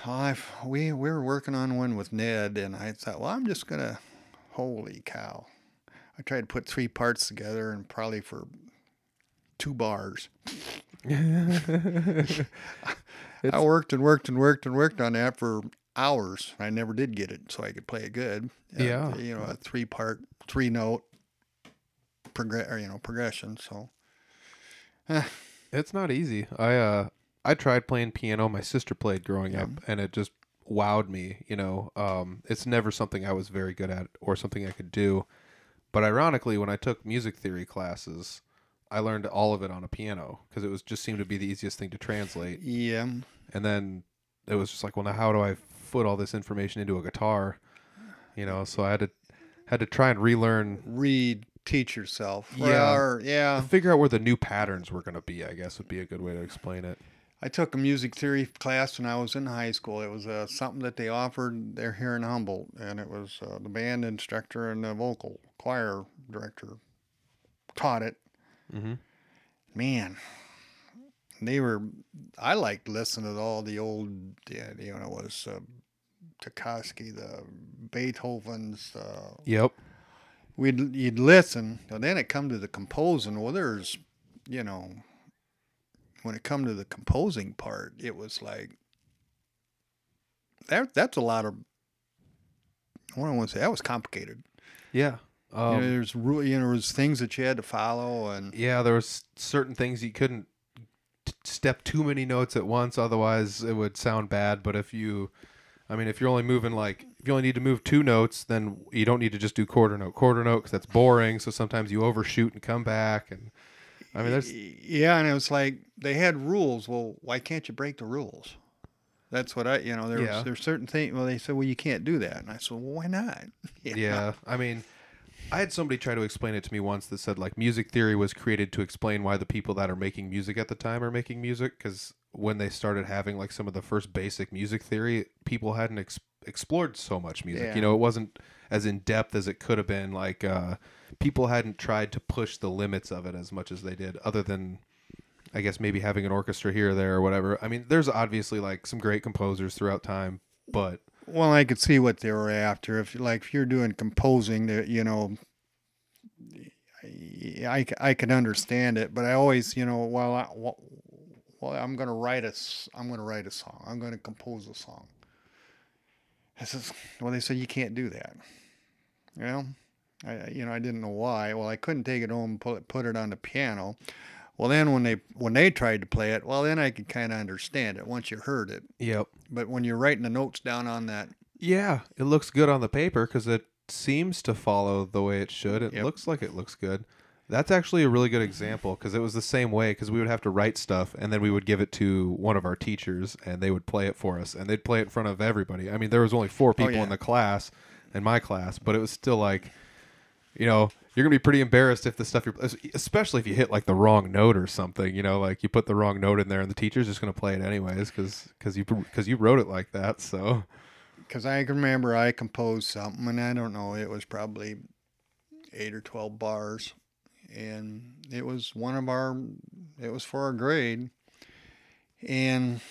I've, we we were working on one with Ned, and I thought, well, I'm just gonna, holy cow! I tried to put three parts together, and probably for two bars. <laughs> <laughs> I worked and worked and worked and worked on that for hours. I never did get it, so I could play it good. Uh, Yeah. you know, a three part, three note progress, you know, progression. So It's not easy. I uh I tried playing piano. My sister played growing up, and it just wowed me. You know, um, it's never something I was very good at or something I could do. But ironically, when I took music theory classes, I learned all of it on a piano because it was just seemed to be the easiest thing to translate. yeah, And then it was just like, well, now how do I foot all this information into a guitar? You know, so I had to had to try and relearn, read, teach yourself. Yeah. or, yeah. figure out where the new patterns were going to be. I guess would be a good way to explain it. I took a music theory class when I was in high school. It was uh, something that they offered there here in Humboldt, and it was uh, the band instructor and the vocal choir director taught it. Mhm. Man, they were. I liked listening to all the old, yeah, you know, it was uh, Tchaikovsky, the Beethoven's. Uh, Yep. we'd you'd listen, and then it come to the composing. Well, there's, you know, when it come to the composing part, it was like that. That's a lot of. What I want to say that was complicated. Yeah. you Um, know, there's really you know, there's things that you had to follow, and yeah, there was certain things you couldn't t- step too many notes at once, otherwise it would sound bad. But if you, I mean, if you're only moving like, if you only need to move two notes, then you don't need to just do quarter note, quarter note, because that's boring. So sometimes you overshoot and come back, and I mean, yeah, and it was like they had rules. Well, why can't you break the rules? That's what I, you know, there's Yeah. there's certain things. Well, they said, well, you can't do that, and I said, well, why not? <laughs> Know? yeah. I mean, I had somebody try to explain it to me once that said like music theory was created to explain why the people that are making music at the time are making music because when they started having like some of the first basic music theory, people hadn't ex- explored so much music. Yeah. You know, it wasn't as in depth as it could have been. Like uh, people hadn't tried to push the limits of it as much as they did, other than. I guess maybe having an orchestra here or there or whatever. I mean, there's obviously like some great composers throughout time, but Well, I could see what they were after. If like if you're doing composing, that you know, I I can understand it. But I always, you know, while I, well, I'm to write a, I'm to write a song. I'm to compose a song. I says, well, they said you can't do that. Well, I, you know, I didn't know why. Well, I couldn't take it home and put it, put it on the piano. Well, then when they when they tried to play it, well, then I could kind of understand it once you heard it. Yep. But when you're writing the notes down on that, Yeah, it looks good on the paper because it seems to follow the way it should. It Yep. looks like it looks good. That's actually a really good example because it was the same way because we would have to write stuff and then we would give it to one of our teachers and they would play it for us and they'd play it in front of everybody. I mean, there was only four oh, people Oh, yeah. in the class, in my class, but it was still like, you know, you're gonna be pretty embarrassed if the stuff you're, especially if you hit like the wrong note or something. You know, like you put the wrong note in there and the teacher's just gonna play it anyways because because you because you wrote it like that. So because I remember I composed something, and I don't know, it was probably eight or twelve bars, and it was one of our, it was for our grade, and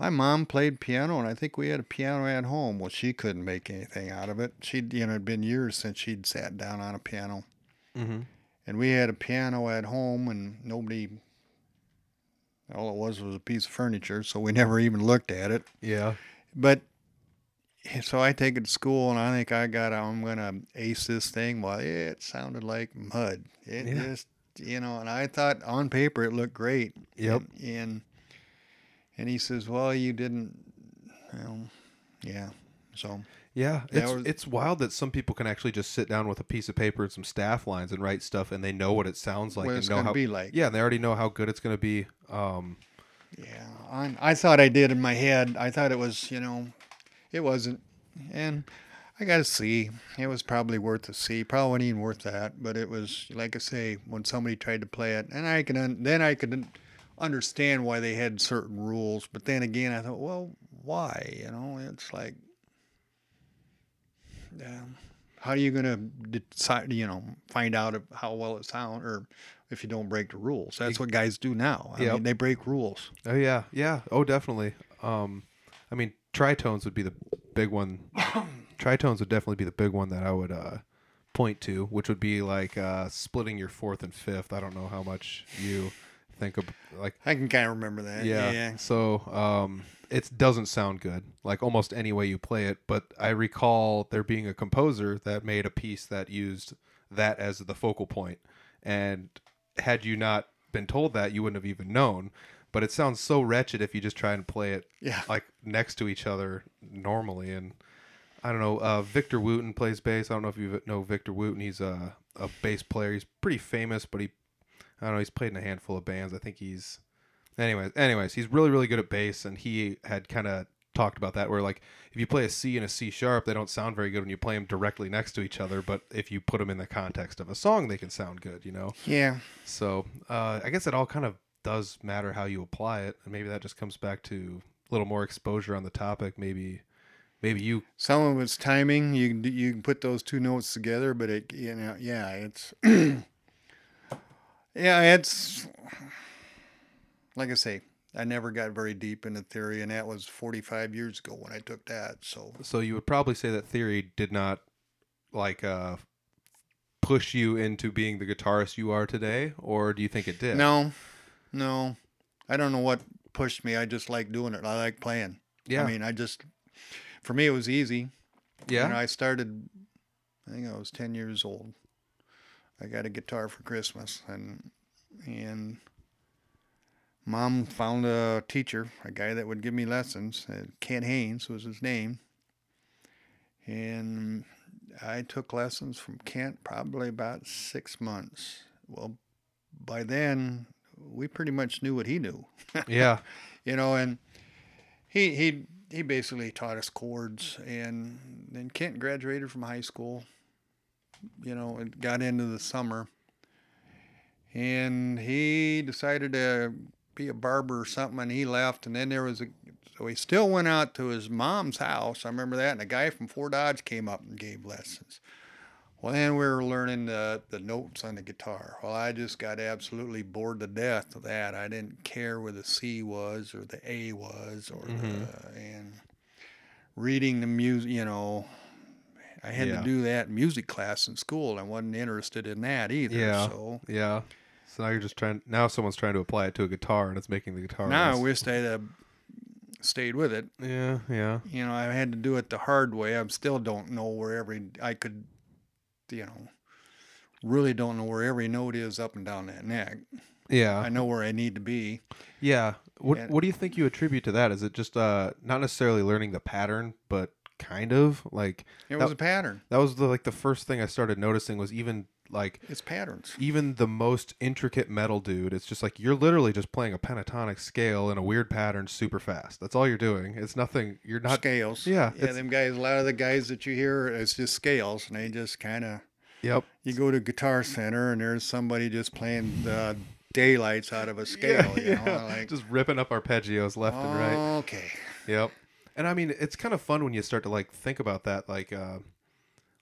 my mom played piano, and I think we had a piano at home. Well, she couldn't make anything out of it. She'd, you know, it'd been years since she'd sat down on a piano, Mhm. and we had a piano at home, and nobody. All it was was a piece of furniture, so we <laughs> never even looked at it. yeah. But so I take it to school, and I think I got I'm gonna ace this thing. Well, it sounded like mud. It Yeah. just you know, and I thought on paper it looked great. Yep. And and, and he says, "Well, you didn't." Well, yeah. So Yeah, it's it's wild that some people can actually just sit down with a piece of paper and some staff lines and write stuff, and they know what it sounds like what and it's know gonna how. be like. Yeah, and they already know how good it's going to be. Um, Yeah, I, I thought I did in my head. I thought it was, you know, it wasn't, and I got a C. It was probably worth a C. Probably wasn't even worth that, but it was like I say, when somebody tried to play it, and I can then I could understand why they had certain rules. But then again, I thought, well, why? You know, it's like, yeah, how are you gonna decide? You know, find out if- how well it sounds, or if you don't break the rules. That's what guys do now. I Yep. mean, they break rules. oh yeah, yeah, oh definitely. Um, I mean, tritones would be the big one. <coughs> tritones would definitely be the big one that I would uh, point to, which would be like uh, splitting your fourth and fifth. I don't know how much you think of like I can kind of remember that. yeah. Yeah. So um, it doesn't sound good, like almost any way you play it. But I recall there being a composer that made a piece that used that as the focal point, and had you not been told that, you wouldn't have even known. But it sounds so wretched if you just try and play it Yeah. like next to each other normally. And I don't know. Uh, Victor Wooten plays bass. I don't know if you know Victor Wooten. He's a a bass player. He's pretty famous, but he I don't know. He's played in a handful of bands. I think he's anyways. Anyways, he's really really good at bass, and he had kind of talked about that where like if you play a C and a C sharp, they don't sound very good when you play them directly next to each other. But if you put them in the context of a song, they can sound good. You know. Yeah. So uh, I guess it all kind of does matter how you apply it, and maybe that just comes back to a little more exposure on the topic. Maybe, maybe you. Some of it's timing. You can you can put those two notes together, but it you know yeah it's <clears throat> yeah it's like I say. I never got very deep into theory, and that was 45 years ago when I took that. So So you would probably say that theory did not like uh, push you into being the guitarist you are today, or do you think it did? no, no, I don't know what pushed me. I just like doing it. I like playing. Yeah. I mean, I just for me it was easy. Yeah. You know, I started, I think I was 10 years old. I got a guitar for Christmas and, and mom found a teacher, a guy that would give me lessons. Uh, Kent Haynes was his name. And I took lessons from Kent probably about six months. Well, by then we pretty much knew what he knew <laughs> yeah. you know, and he he he basically taught us chords, and then Kent graduated from high school, you know, it got into the summer, and he decided to be a barber or something, and he left, and then there was a. So he still went out to his mom's house. I remember that. And a guy from Fort Dodge came up and gave lessons. Well, then we were learning the, the notes on the guitar. Well, I just got absolutely bored to death of that. I didn't care where the C was or the A was or the, mm-hmm. and reading the music, you know, I had Yeah. to do that music class in school. and I wasn't interested in that either. Yeah. So, Yeah. So now you're just trying. Now someone's trying to apply it to a guitar, and it's making the guitar. Now I less- wish they'd have stayed with it. Yeah, yeah. You know, I had to do it the hard way. I still don't know where every I could, you know, really don't know where every note is up and down that neck. Yeah. I know where I need to be. Yeah. What And- What do you think you attribute to that? Is it just uh not necessarily learning the pattern, but kind of like It That- was a pattern. that was the like the first thing I started noticing was even like It's patterns. even the most intricate metal dude. It's just like you're literally just playing a pentatonic scale in a weird pattern super fast. That's all you're doing. It's nothing. You're not. scales. yeah, Yeah, them guys, a lot of the guys that you hear, it's just scales, and they just kind of. Yep. You go to Guitar Center, and there's somebody just playing the daylights out of a scale. you know, like just ripping up arpeggios left and right. Okay. Yep. And I mean, it's kind of fun when you start to like think about that, like, uh,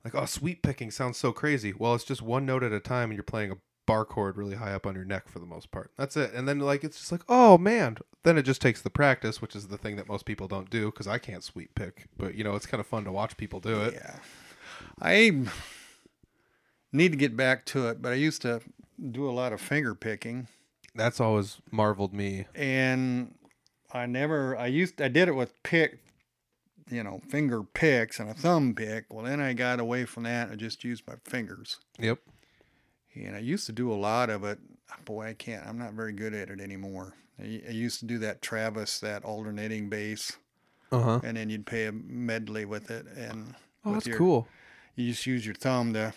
like oh, sweep picking sounds so crazy. Well, it's just one note at a time, and you're playing a bar chord really high up on your neck for the most part. That's it. And then like it's just like, oh man. Then it just takes the practice, which is the thing that most people don't do because I can't sweep pick. But you know, it's kind of fun to watch people do it. Yeah. I need to get back to it, but I used to do a lot of finger picking That's always marveled me. and I never I used I did it with pick you know, finger picks and a thumb pick. Well, then I got away from that and I just used my fingers. Yep. And I used to do a lot of it. Boy, I can't. I'm not very good at it anymore. I, I used to do that Travis, that alternating bass, Uh huh. and then you'd play a medley with it. And Oh, that's your, cool. You just use your thumb to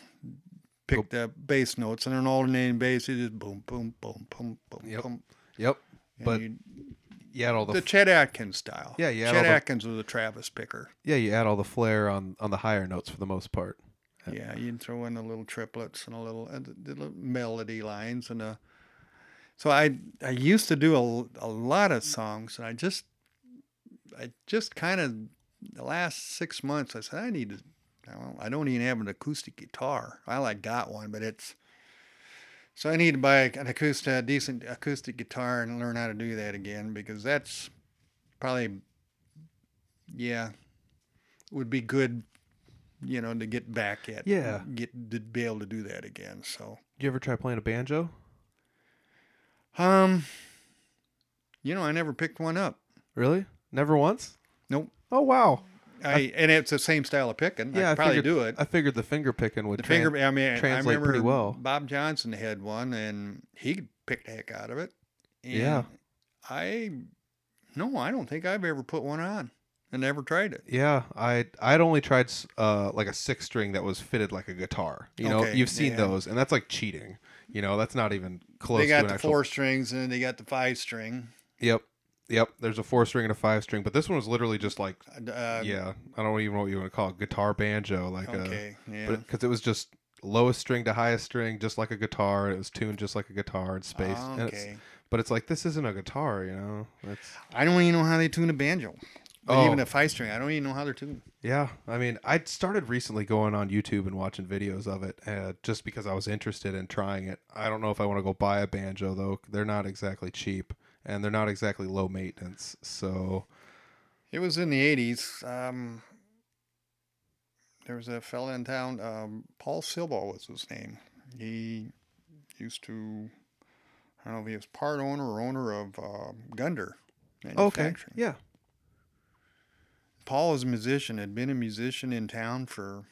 pick the bass notes, and an alternating bass, you just boom, boom, boom, boom, boom, Yep. boom. Yep. And But you- you add all the, the Chet Atkins style. Yeah, yeah. Chet the- Atkins was a Travis picker. yeah, you add all the flair on on the higher notes for the most part. Yeah, you'd throw in the little triplets and a little, uh, the, little melody lines and uh So I I used to do a, a lot of songs, and I just I just kind of the last six months I said I need to. I don't, I don't even have an acoustic guitar. I like got one, but it's so I need to buy an acoustic, a decent acoustic guitar and learn how to do that again because that's probably yeah would be good you know to get back at Yeah. get to be able to do that again so You ever try playing a banjo? um you know i never picked one up Really? Never once? nope Oh wow. I, and it's the same style of picking. Yeah, I I probably figured- do it. I figured the finger picking would the tran- finger. I mean, I translate remember pretty well. Bob Johnson had one, and he picked the heck out of it. And Yeah. I no, I don't think I've ever put one on. I never tried it. Yeah, I I'd only tried uh like a six string that was fitted like a guitar. You know, Okay, you've seen yeah. those, and that's like cheating. You know, that's not even close. they got to an the actual... four strings and they got the five string. Yep, yep. There's a four string and a five string, but this one was literally just like Uh, yeah. I don't even know what you want to call it, guitar banjo, like a Okay. Yeah. because it was just lowest string to highest string, just like a guitar. It was tuned just like a guitar and spaced. and it's, okay. but it's like this isn't a guitar, you know. It's I don't even know how they tune a banjo. Oh. Even a five string. I don't even know how they're tuned. Yeah, I mean, I started recently going on YouTube and watching videos of it, uh, just because I was interested in trying it. I don't know if I want to go buy a banjo though; they're not exactly cheap, and they're not exactly low maintenance. So, It was in the eighties. Um, there was a fella in town, um, Paul Silva was his name. He used to, I don't know if he was part owner or owner of uh, Gunder okay, yeah, Paul was a musician, had been a musician in town for,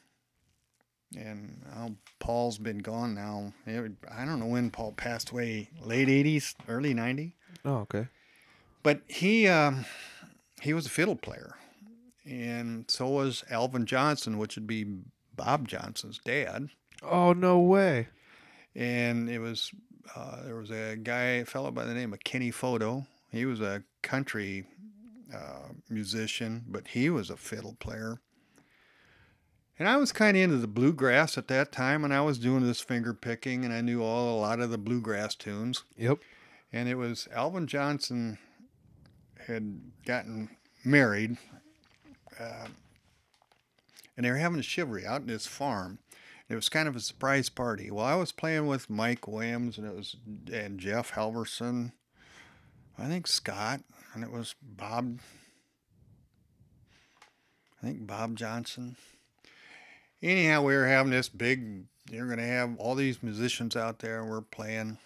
and Paul's been gone now. I don't know when Paul passed away, late eighties, early ninety. Oh okay, But he um, he was a fiddle player, and so was Alvin Johnson, which would be Bob Johnson's dad. oh no way, And it was uh, there was a guy, a fellow by the name of Kenny Photo. He was a country uh, musician, but he was a fiddle player. And I was kind of into the bluegrass at that time, and I was doing this finger picking, and I knew all a lot of the bluegrass tunes yep, and it was Alvin Johnson had gotten married, uh, and they were having a shivaree out in his farm. It was kind of a surprise party. Well, I was playing with Mike Williams, and it was and Jeff Halverson, I think Scott, and it was Bob. I think Bob Johnson. Anyhow, we were having this big. You're going to have all these musicians out there, and we're playing.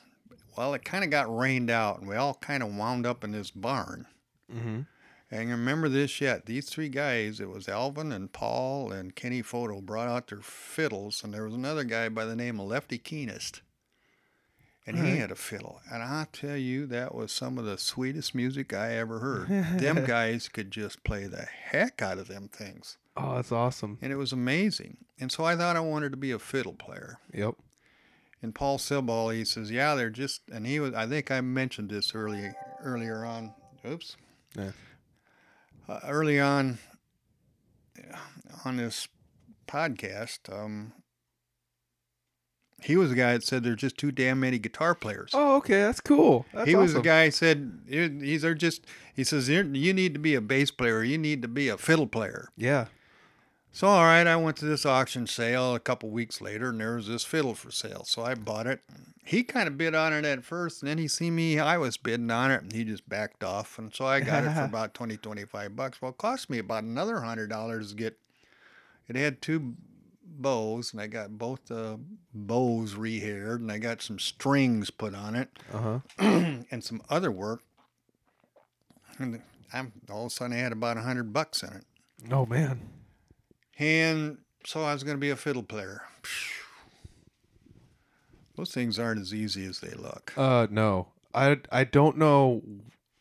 Well, it kind of got rained out, and we all kind of wound up in this barn. Mm-hmm. And remember this yet. These three guys, it was Alvin and Paul and Kenny Photo, brought out their fiddles, and there was another guy by the name of Lefty Keenest. And he had a fiddle. And I tell you, that was some of the sweetest music I ever heard. them <laughs> guys could just play the heck out of them things. Oh, that's awesome. And it was amazing. And so I thought I wanted to be a fiddle player. Yep. And Paul Siball, he says, "Yeah, they're just." And he was. I think I mentioned this early earlier on. Oops. Yeah. Uh, early on on this podcast, um, he was the guy that said there's just too damn many guitar players. Oh, okay. That's cool. That's he was the guy said these are just. He says you need to be a bass player. You need to be a fiddle player. Yeah. So, all right, I went to this auction sale a couple weeks later, and there was this fiddle for sale. So I bought it. He kind of bid on it at first, and then he see me, I was bidding on it, and he just backed off. And so I got it for <laughs> about 20, 25 bucks. Well, it cost me about another $100 to get it. had two bows, and I got both the bows rehaired, and I got some strings put on it Uh huh. <clears throat> and some other work. And I'm, all of a sudden, I had about a 100 bucks in it. Oh man. And so I was going to be a fiddle player. <sighs> Those things aren't as easy as they look. Uh, no. I I don't know.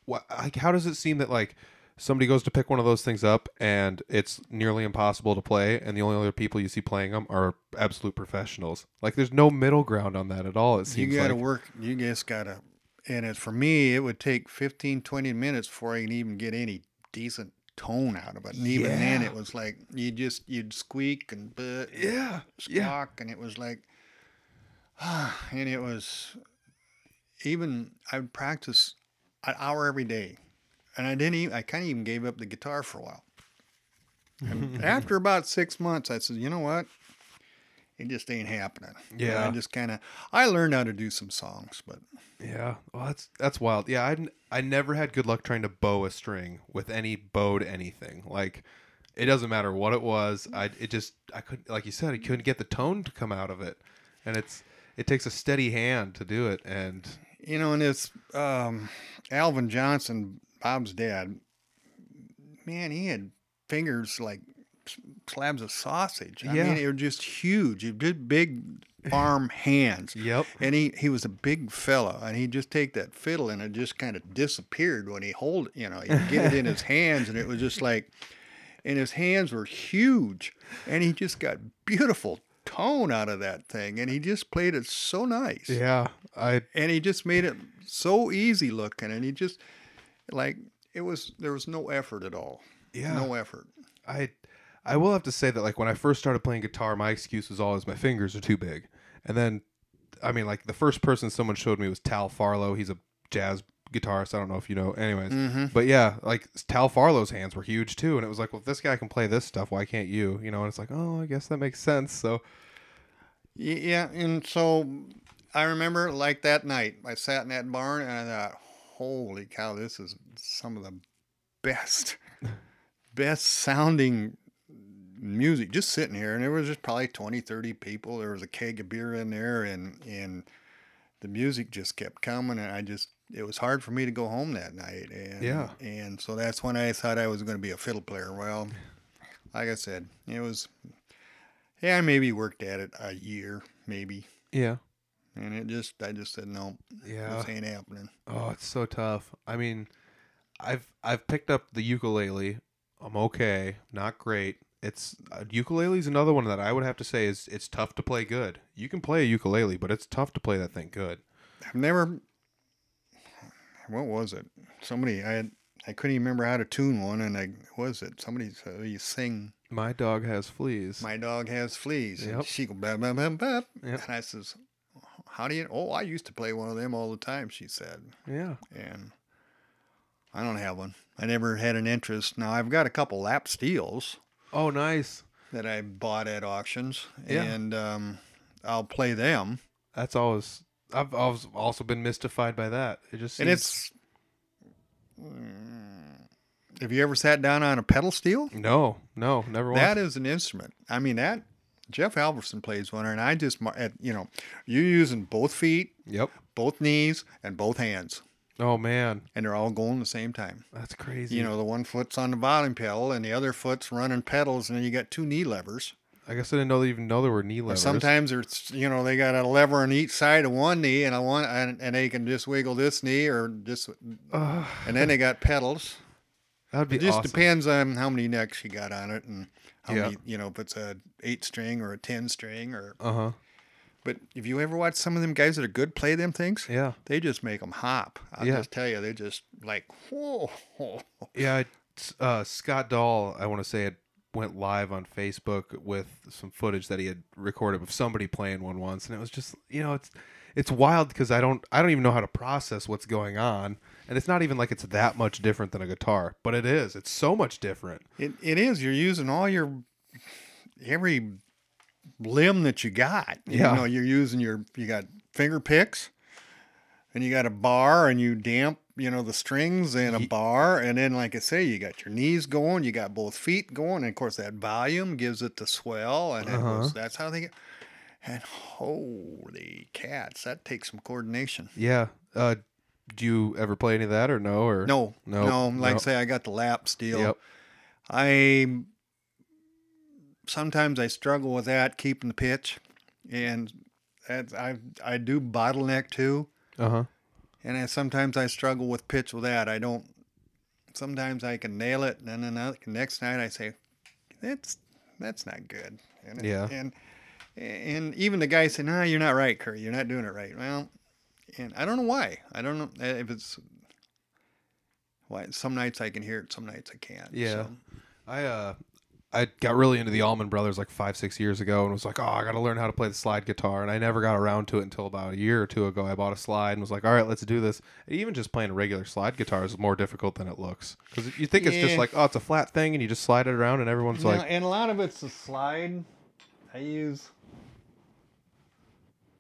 What? Like, how does it seem that like somebody goes to pick one of those things up and it's nearly impossible to play, and the only other people you see playing them are absolute professionals? Like, there's no middle ground on that at all. It seems You got to like. work. You just got to. And it, for me, it would take 15, 20 minutes before I can even get any decent tone out of it. And even then, it was like you just you'd squeak and but Yeah. Yeah. and it was like, <sighs> and it was even I would practice an hour every day, and I didn't even I kind of even gave up the guitar for a while. And <laughs> after about six months, I said, you know what? It just ain't happening. Yeah. I just kind of I learned how to do some songs, but Yeah, well, that's that's wild. Yeah, I I never had good luck trying to bow a string with any bowed anything. Like, it doesn't matter what it was. I it just I couldn't like you said I couldn't get the tone to come out of it, and it's it takes a steady hand to do it. And you know, and it's um, Alvin Johnson, Bob's dad. Man, he had fingers like slabs of sausage. I Yeah. mean, they were just huge. He did big farm <laughs> hands. Yep. And he, he was a big fellow, and he'd just take that fiddle, and it just kind of disappeared when he hold. You know, he'd get it in his <laughs> hands, and it was just like, and his hands were huge, and he just got beautiful tone out of that thing, and he just played it so nice yeah, I and he just made it so easy looking and he just like it was there was no effort at all Yeah. no effort I I will have to say that like when I first started playing guitar, my excuse was always my fingers are too big. And then I mean like the first person someone showed me was Tal Farlow. He's a jazz guitarist. I don't know if you know. Anyways. Mm-hmm. But yeah, like Tal Farlow's hands were huge too and it was like, well if this guy can play this stuff, why can't you? You know, and it's like, "Oh, I guess that makes sense." So yeah and so i remember like that night i sat in that barn and i thought holy cow this is some of the best <laughs> best sounding music just sitting here and there was just probably 20 30 people there was a keg of beer in there and and the music just kept coming and i just it was hard for me to go home that night and Yeah. and so that's when i thought i was going to be a fiddle player well like i said it was yeah i maybe worked at it a year maybe yeah. and it just i just said no Yeah. this ain't happening Oh, it's so tough. I mean, I've I've picked up the ukulele. I'm okay, not great. It's uh, ukulele's another one that I would have to say is it's tough to play good. You can play a ukulele, but it's tough to play that thing good. i've never what was it somebody i had i couldn't even remember how to tune one and i what was it somebody said you sing My dog has fleas. my dog has fleas. And she go bap, bap, bap, bap. Yep. And I says, how do you, oh, I used to play one of them all the time, she said. yeah. And I don't have one. I never had an interest. Now I've got a couple lap steels Oh, nice. that I bought at auctions Yeah. and um, I'll play them. That's always. I've always also been mystified by that. It just And it's, Mm, have you ever sat down on a pedal steel? no, no, never. That is an instrument. I mean, that, Jeff Halverson plays one, and I just you know you're using both feet, Yep. both knees, and both hands, Oh man, and they're all going the same time. that's crazy. You know, the one foot's on the bottom pedal, and the other foot's running pedals, and then you got two knee levers. I guess I didn't know they even know there were knee levers. sometimes there's you know they got a lever on each side of one knee, and I want and, and they can just wiggle this knee or just, Ugh, <sighs> and then they got pedals. that'd be It just awesome. depends on how many necks you got on it, and how Yeah. many you know if it's a eight string or a ten string or. Uh huh. But if you ever watch some of them guys that are good play them things, Yeah. they just make them hop. I'll Yeah. just tell you, they just like whoa. <laughs> Yeah, it's, uh, Scott Dahl, I want to say it went live on Facebook with some footage that he had recorded of somebody playing one once, and it was just you know it's it's wild because I don't I don't even know how to process what's going on, and it's not even like it's that much different than a guitar, but it is. It's so much different. It it is. You're using all your every limb that you got. Yeah. You know, you're using your you got finger picks, and you got a bar, and you damp you know the strings and a bar, and then like I say, you got your knees going, you got both feet going, and of course that volume gives it the swell, and Uh-huh. goes, that's how they get. And holy cats, that takes some coordination. Yeah. Uh, do you ever play any of that or no? Or No, No, no, like no. say I got the lap steel. Yep. I sometimes I struggle with that keeping the pitch, and that's, I I do bottleneck too, Uh huh. and I, sometimes I struggle with pitch with that. I don't. Sometimes I can nail it, and then another, next night I say, that's that's not good. And Yeah. And and even the guy said, "No, you're not right, Curry. You're not doing it right." Well, and I don't know why. I don't know uh, if it's why. Some nights I can hear it, some nights I can't. Yeah. so. I uh I got really into the Allman Brothers like five, six years ago and was like, oh, I got to learn how to play the slide guitar. And I never got around to it until about a year or two ago. I bought a slide and was like, all right, let's do this. Even just playing a regular slide guitar is more difficult than it looks. Because you think it's just like, oh, it's a flat thing and you just slide it around and everyone's like, and a lot of it's the slide. I use.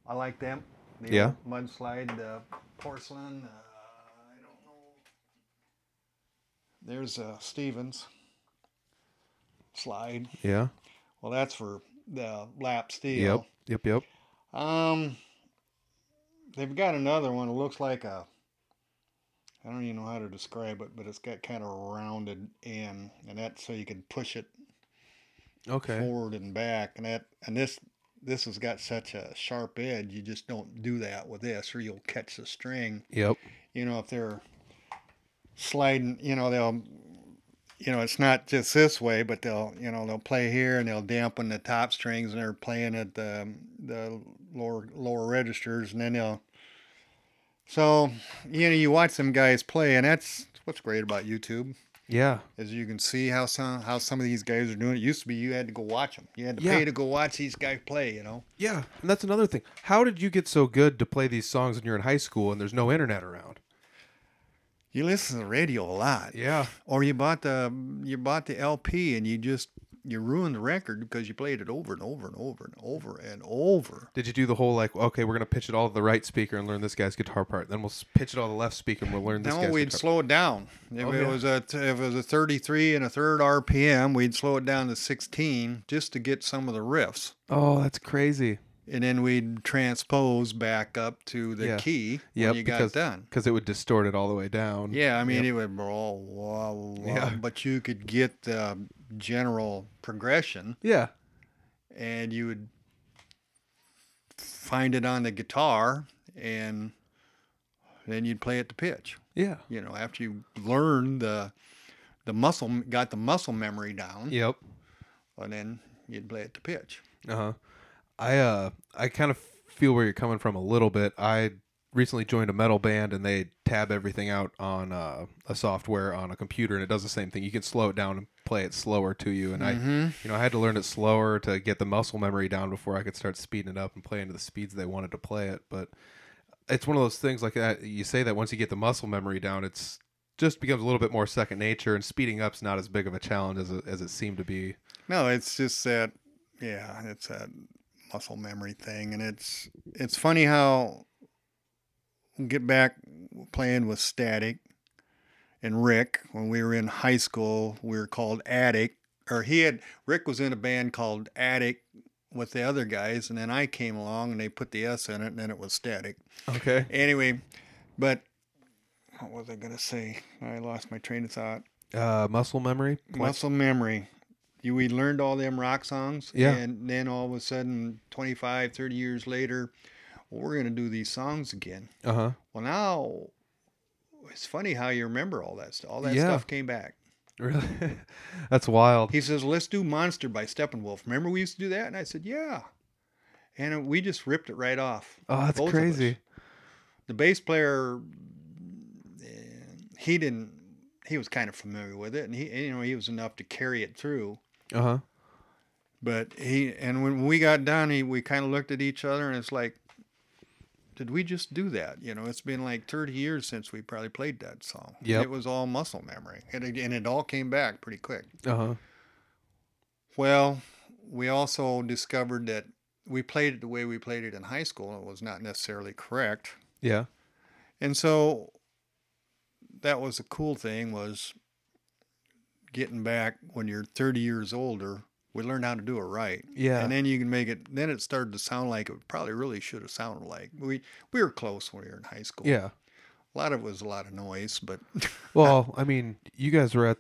I like them. The Yeah. old Mud slide, uh, porcelain. Uh, I don't know. There's uh, Stevens slide. yeah, Well, that's for the lap steel. yep, yep, yep. Um, they've got another one. It looks like a. I don't even know how to describe it, but it's got kind of a rounded end, and that's so you can push it Okay. forward and back and that and this this has got such a sharp edge you just don't do that with this or you'll catch the string Yep. you know if they're sliding you know they'll you know it's not just this way but they'll you know they'll play here and they'll dampen the top strings and they're playing at the the lower lower registers and then they'll so you know you watch them guys play and that's what's great about youtube Yeah. as you can see how some how some of these guys are doing. It used to be you had to go watch them. You had to Yeah. pay to go watch these guys play. You know. Yeah. And that's another thing. How did you get so good to play these songs when you're in high school and there's no internet around? You listen to the radio a lot, Yeah. or you bought the you bought the LP and you just you ruined the record because you played it over and over and over and over and over. Did you do the whole like, okay, we're gonna pitch it all to the right speaker and learn this guy's guitar part, then we'll pitch it all to the left speaker and we'll learn this No, we'd guitar. slow it down. Oh, if Oh, it yeah. was a if it was a 33 and a third RPM, we'd slow it down to 16 just to get some of the riffs. oh, that's crazy. And then we'd transpose back up to the Yeah. key Yep, when you got because done. because it would distort it all the way down. Yeah, I mean Yep. it would blah, blah, blah, Yeah. but you could get the general progression, Yeah. and you would find it on the guitar, and then you'd play it to pitch. Yeah. You know, after you learn the the muscle, got the muscle memory down, Yep. and then you'd play it to pitch. Uh huh. I uh I kind of feel where you're coming from a little bit. I recently joined a metal band and they tab everything out on uh, a software on a computer and it does the same thing. You can slow it down and play it slower to you. And I, you know, I had to learn it slower to get the muscle memory down before I could start speeding it up and play into the speeds they wanted to play it. But it's one of those things like that. You say that once you get the muscle memory down, it's just becomes a little bit more second nature and speeding up's not as big of a challenge as it, as it seemed to be. No, it's just that, yeah, it's that muscle memory thing, and it's it's funny how get back playing with Static and Rick when we were in high school. We were called Attic, or he had Rick was in a band called Attic with the other guys, and then I came along and they put the S in it, and then it was static. Okay. Anyway, but what was I gonna say? I lost my train of thought. Uh, muscle memory. Muscle memory. You we learned all them rock songs, Yeah. and then all of a sudden, 25, 30 years later, well, we're gonna do these songs again. Uh huh. Well, now it's funny how you remember all that stuff. All that Yeah. stuff came back. Really? <laughs> That's wild. He says, "Let's do Monster by Steppenwolf." Remember we used to do that, and I said, "Yeah," and we just ripped it right off. Oh, that's both of us. crazy. The bass player, eh, he didn't. He was kind of familiar with it, and he, you know, he was enough to carry it through. Uh huh. But he, and when we got done, he, we kind of looked at each other, and it's like, did we just do that? You know, it's been like 30 years since we probably played that song. Yeah. It was all muscle memory, and it, and it all came back pretty quick. Uh huh. Well, we also discovered that we played it the way we played it in high school. It was not necessarily correct. Yeah. And so that was a cool thing was getting back when you're 30 years older, we learned how to do it right. Yeah. And then you can make it then it started to sound like it probably really should have sounded like. We we were close when we were in high school. Yeah. A lot of it was a lot of noise, but <laughs> Well, I mean, you guys were at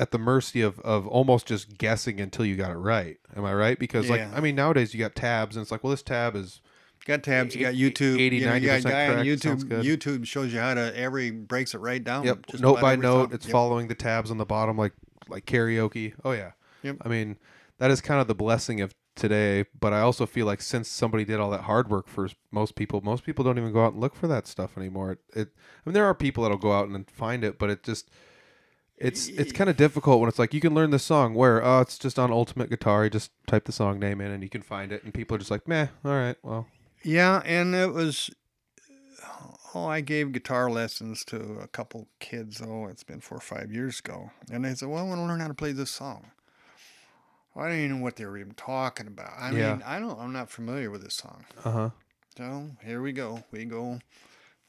at the mercy of of almost just guessing until you got it right. Am I right? Because like I mean, nowadays you got tabs and it's like, well, this tab is got tabs, you got YouTube, 80, you know, you got a 90% guy on YouTube. YouTube shows you how to every breaks it right down. yep, just note by note. It's Yep. following the tabs on the bottom like like karaoke. Oh yeah. Yep. I mean, that is kind of the blessing of today, but I also feel like since somebody did all that hard work for most people, most people don't even go out and look for that stuff anymore. It, it I mean there are people that'll go out and find it, but it just it's it's kind of difficult when it's like you can learn this song where oh it's just on Ultimate Guitar, you just type the song name in and you can find it and people are just like, "Meh, all right, well." Yeah, and it was. Oh, I gave guitar lessons to a couple kids. Oh, it's been four or five years ago, and they said, "Well, I want to learn how to play this song." Well, I didn't even know what they were even talking about. I Yeah. mean, I don't. I'm not familiar with this song. Uh-huh. So here we go. We go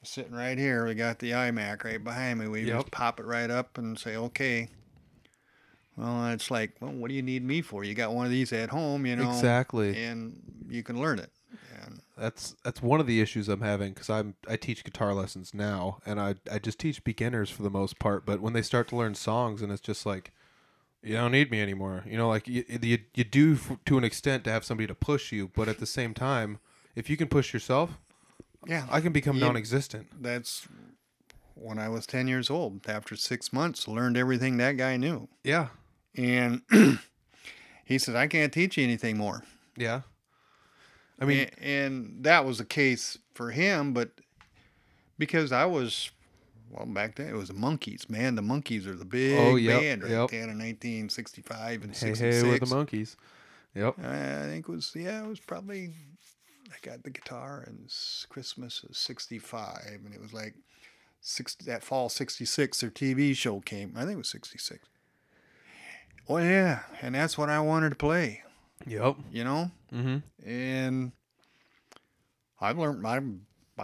sitting right here. We got the iMac right behind me. We Yep. just pop it right up and say, "Okay." Well, it's like, well, what do you need me for? You got one of these at home, you know, Exactly. and you can learn it. That's that's one of the issues I'm having because I'm I teach guitar lessons now, and I I just teach beginners for the most part. But when they start to learn songs, and it's just like, you don't need me anymore. You know, like you you, you do f- to an extent to have somebody to push you, but at the same time, if you can push yourself, yeah, I can become Yeah. non-existent. that's when I was 10 years old. After six months, learned everything that guy knew. Yeah, And <clears throat> he said, I can't teach you anything more. yeah. I mean, A- and, that was the case for him, but because I was, well, back then it was the Monkeys, man. The Monkeys are the big Oh, yep, band right yep. then in 1965 and hey 66. hey with the monkeys. Yep. Uh, I think it was, yeah, it was probably, I got the guitar and Christmas of 65. And it was like, six, that fall 66, their TV show came. I think it was 66. Oh, yeah. And that's what I wanted to play, Yep. you know? Mm-hmm. And I've learned, I,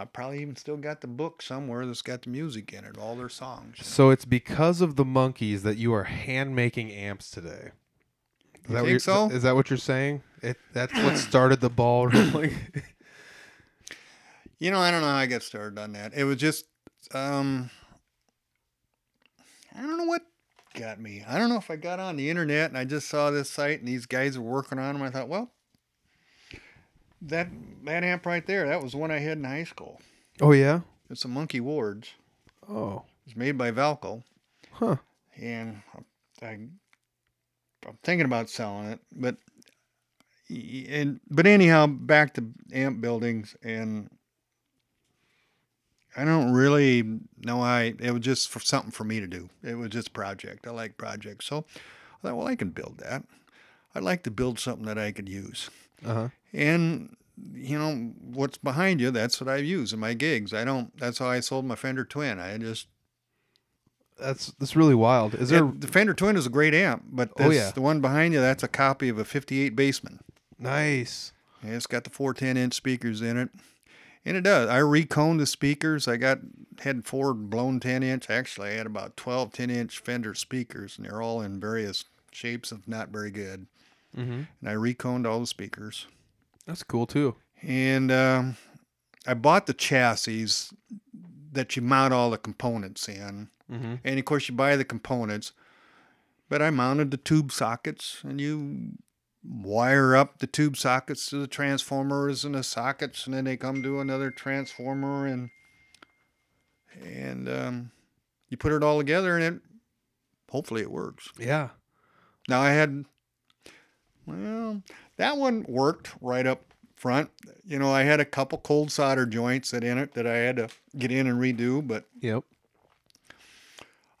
I probably even still got the book somewhere that's got the music in it, all their songs. So it's because of the monkeys that you are hand making amps today. Is You that what think so? Is that what you're saying? It that's what started the ball <coughs> rolling. You know, I don't know how I got started on that. It was just, um, I don't know what got me. I don't know if I got on the internet and I just saw this site and these guys were working on them. I thought, well, that that amp right there, that was one I had in high school. oh yeah. It's a Monkey Ward's. Oh. It's made by Valco, Huh. and I, I'm thinking about selling it, but and but anyhow, back to amp buildings and I don't really know I it was just for something for me to do. It was just a project. I like projects. So I thought, well, I can build that. I'd like to build something that I could use. Uh huh. And you know what's behind you? That's what I use in my gigs. I don't. That's how I sold my Fender Twin. I just That's that's really wild. Is there it- the Fender Twin is a great amp, but Oh, yeah. the one behind you, that's a copy of a '58 Bassman. nice? And it's got the four 10 inch speakers in it. And it does. I reconed the speakers. I got had four blown 10 inch. Actually, I had about 12 10 inch Fender speakers, and they're all in various shapes of not very good. Mm-hmm. And I reconed all the speakers. That's cool too. and um, I bought the chassis that you mount all the components in. Mm-hmm. And of course, you buy the components, but I mounted the tube sockets, and you wire up the tube sockets to the transformers and the sockets, and then they come to another transformer, and and um, you put it all together, and it hopefully it works. Yeah. Now I had, well, that one worked right up front. You know, I had a couple cold solder joints that in it that I had to get in and redo, but Yep.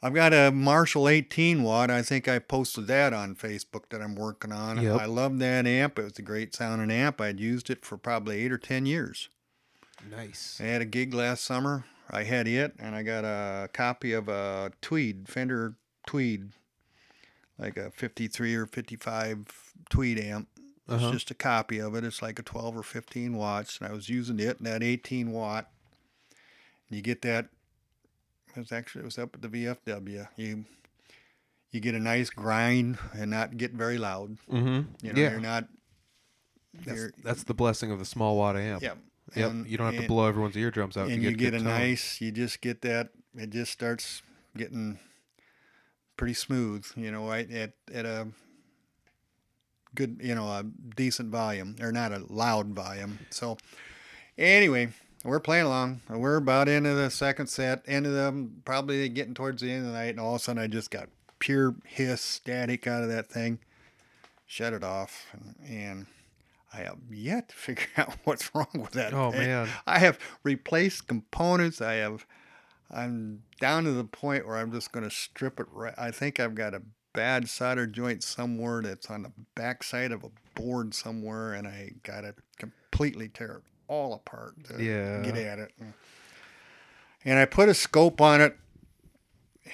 I've got a Marshall 18 watt. I think I posted that on Facebook that I'm working on. Yep. I love that amp. It was a great sounding amp. I'd used it for probably eight or 10 years. Nice. I had a gig last summer. I had it, and I got a copy of a Tweed, Fender Tweed, like a 53 or 55 Tweed amp. It's Uh-huh. just a copy of it. It's like a 12 or 15 watts, and I was using it and that 18 watt. You get that. It was actually it was up at the VFW. You you get a nice grind and not get very loud. Mm-hmm. You know, yeah. you're not. That's, You're, that's the blessing of the small watt amp. yeah. Yep. and- you don't have to blow everyone's eardrums out. and you get, get a tone. nice you just get that it just starts getting pretty smooth you know right at, at a good you know a decent volume or not a loud volume so anyway we're playing along we're about into the second set end of them um, probably getting towards the end of the night and all of a sudden i just got pure hiss static out of that thing shut it off and, and I have yet to <laughs> figure out what's wrong with that. Oh, thing. man. I have replaced components. I have, I'm down to the point where I'm just going to strip it right. I think I've got a bad solder joint somewhere that's on the backside of a board somewhere, and I got to completely tear it all apart to Yeah. get at it. And I put a scope on it,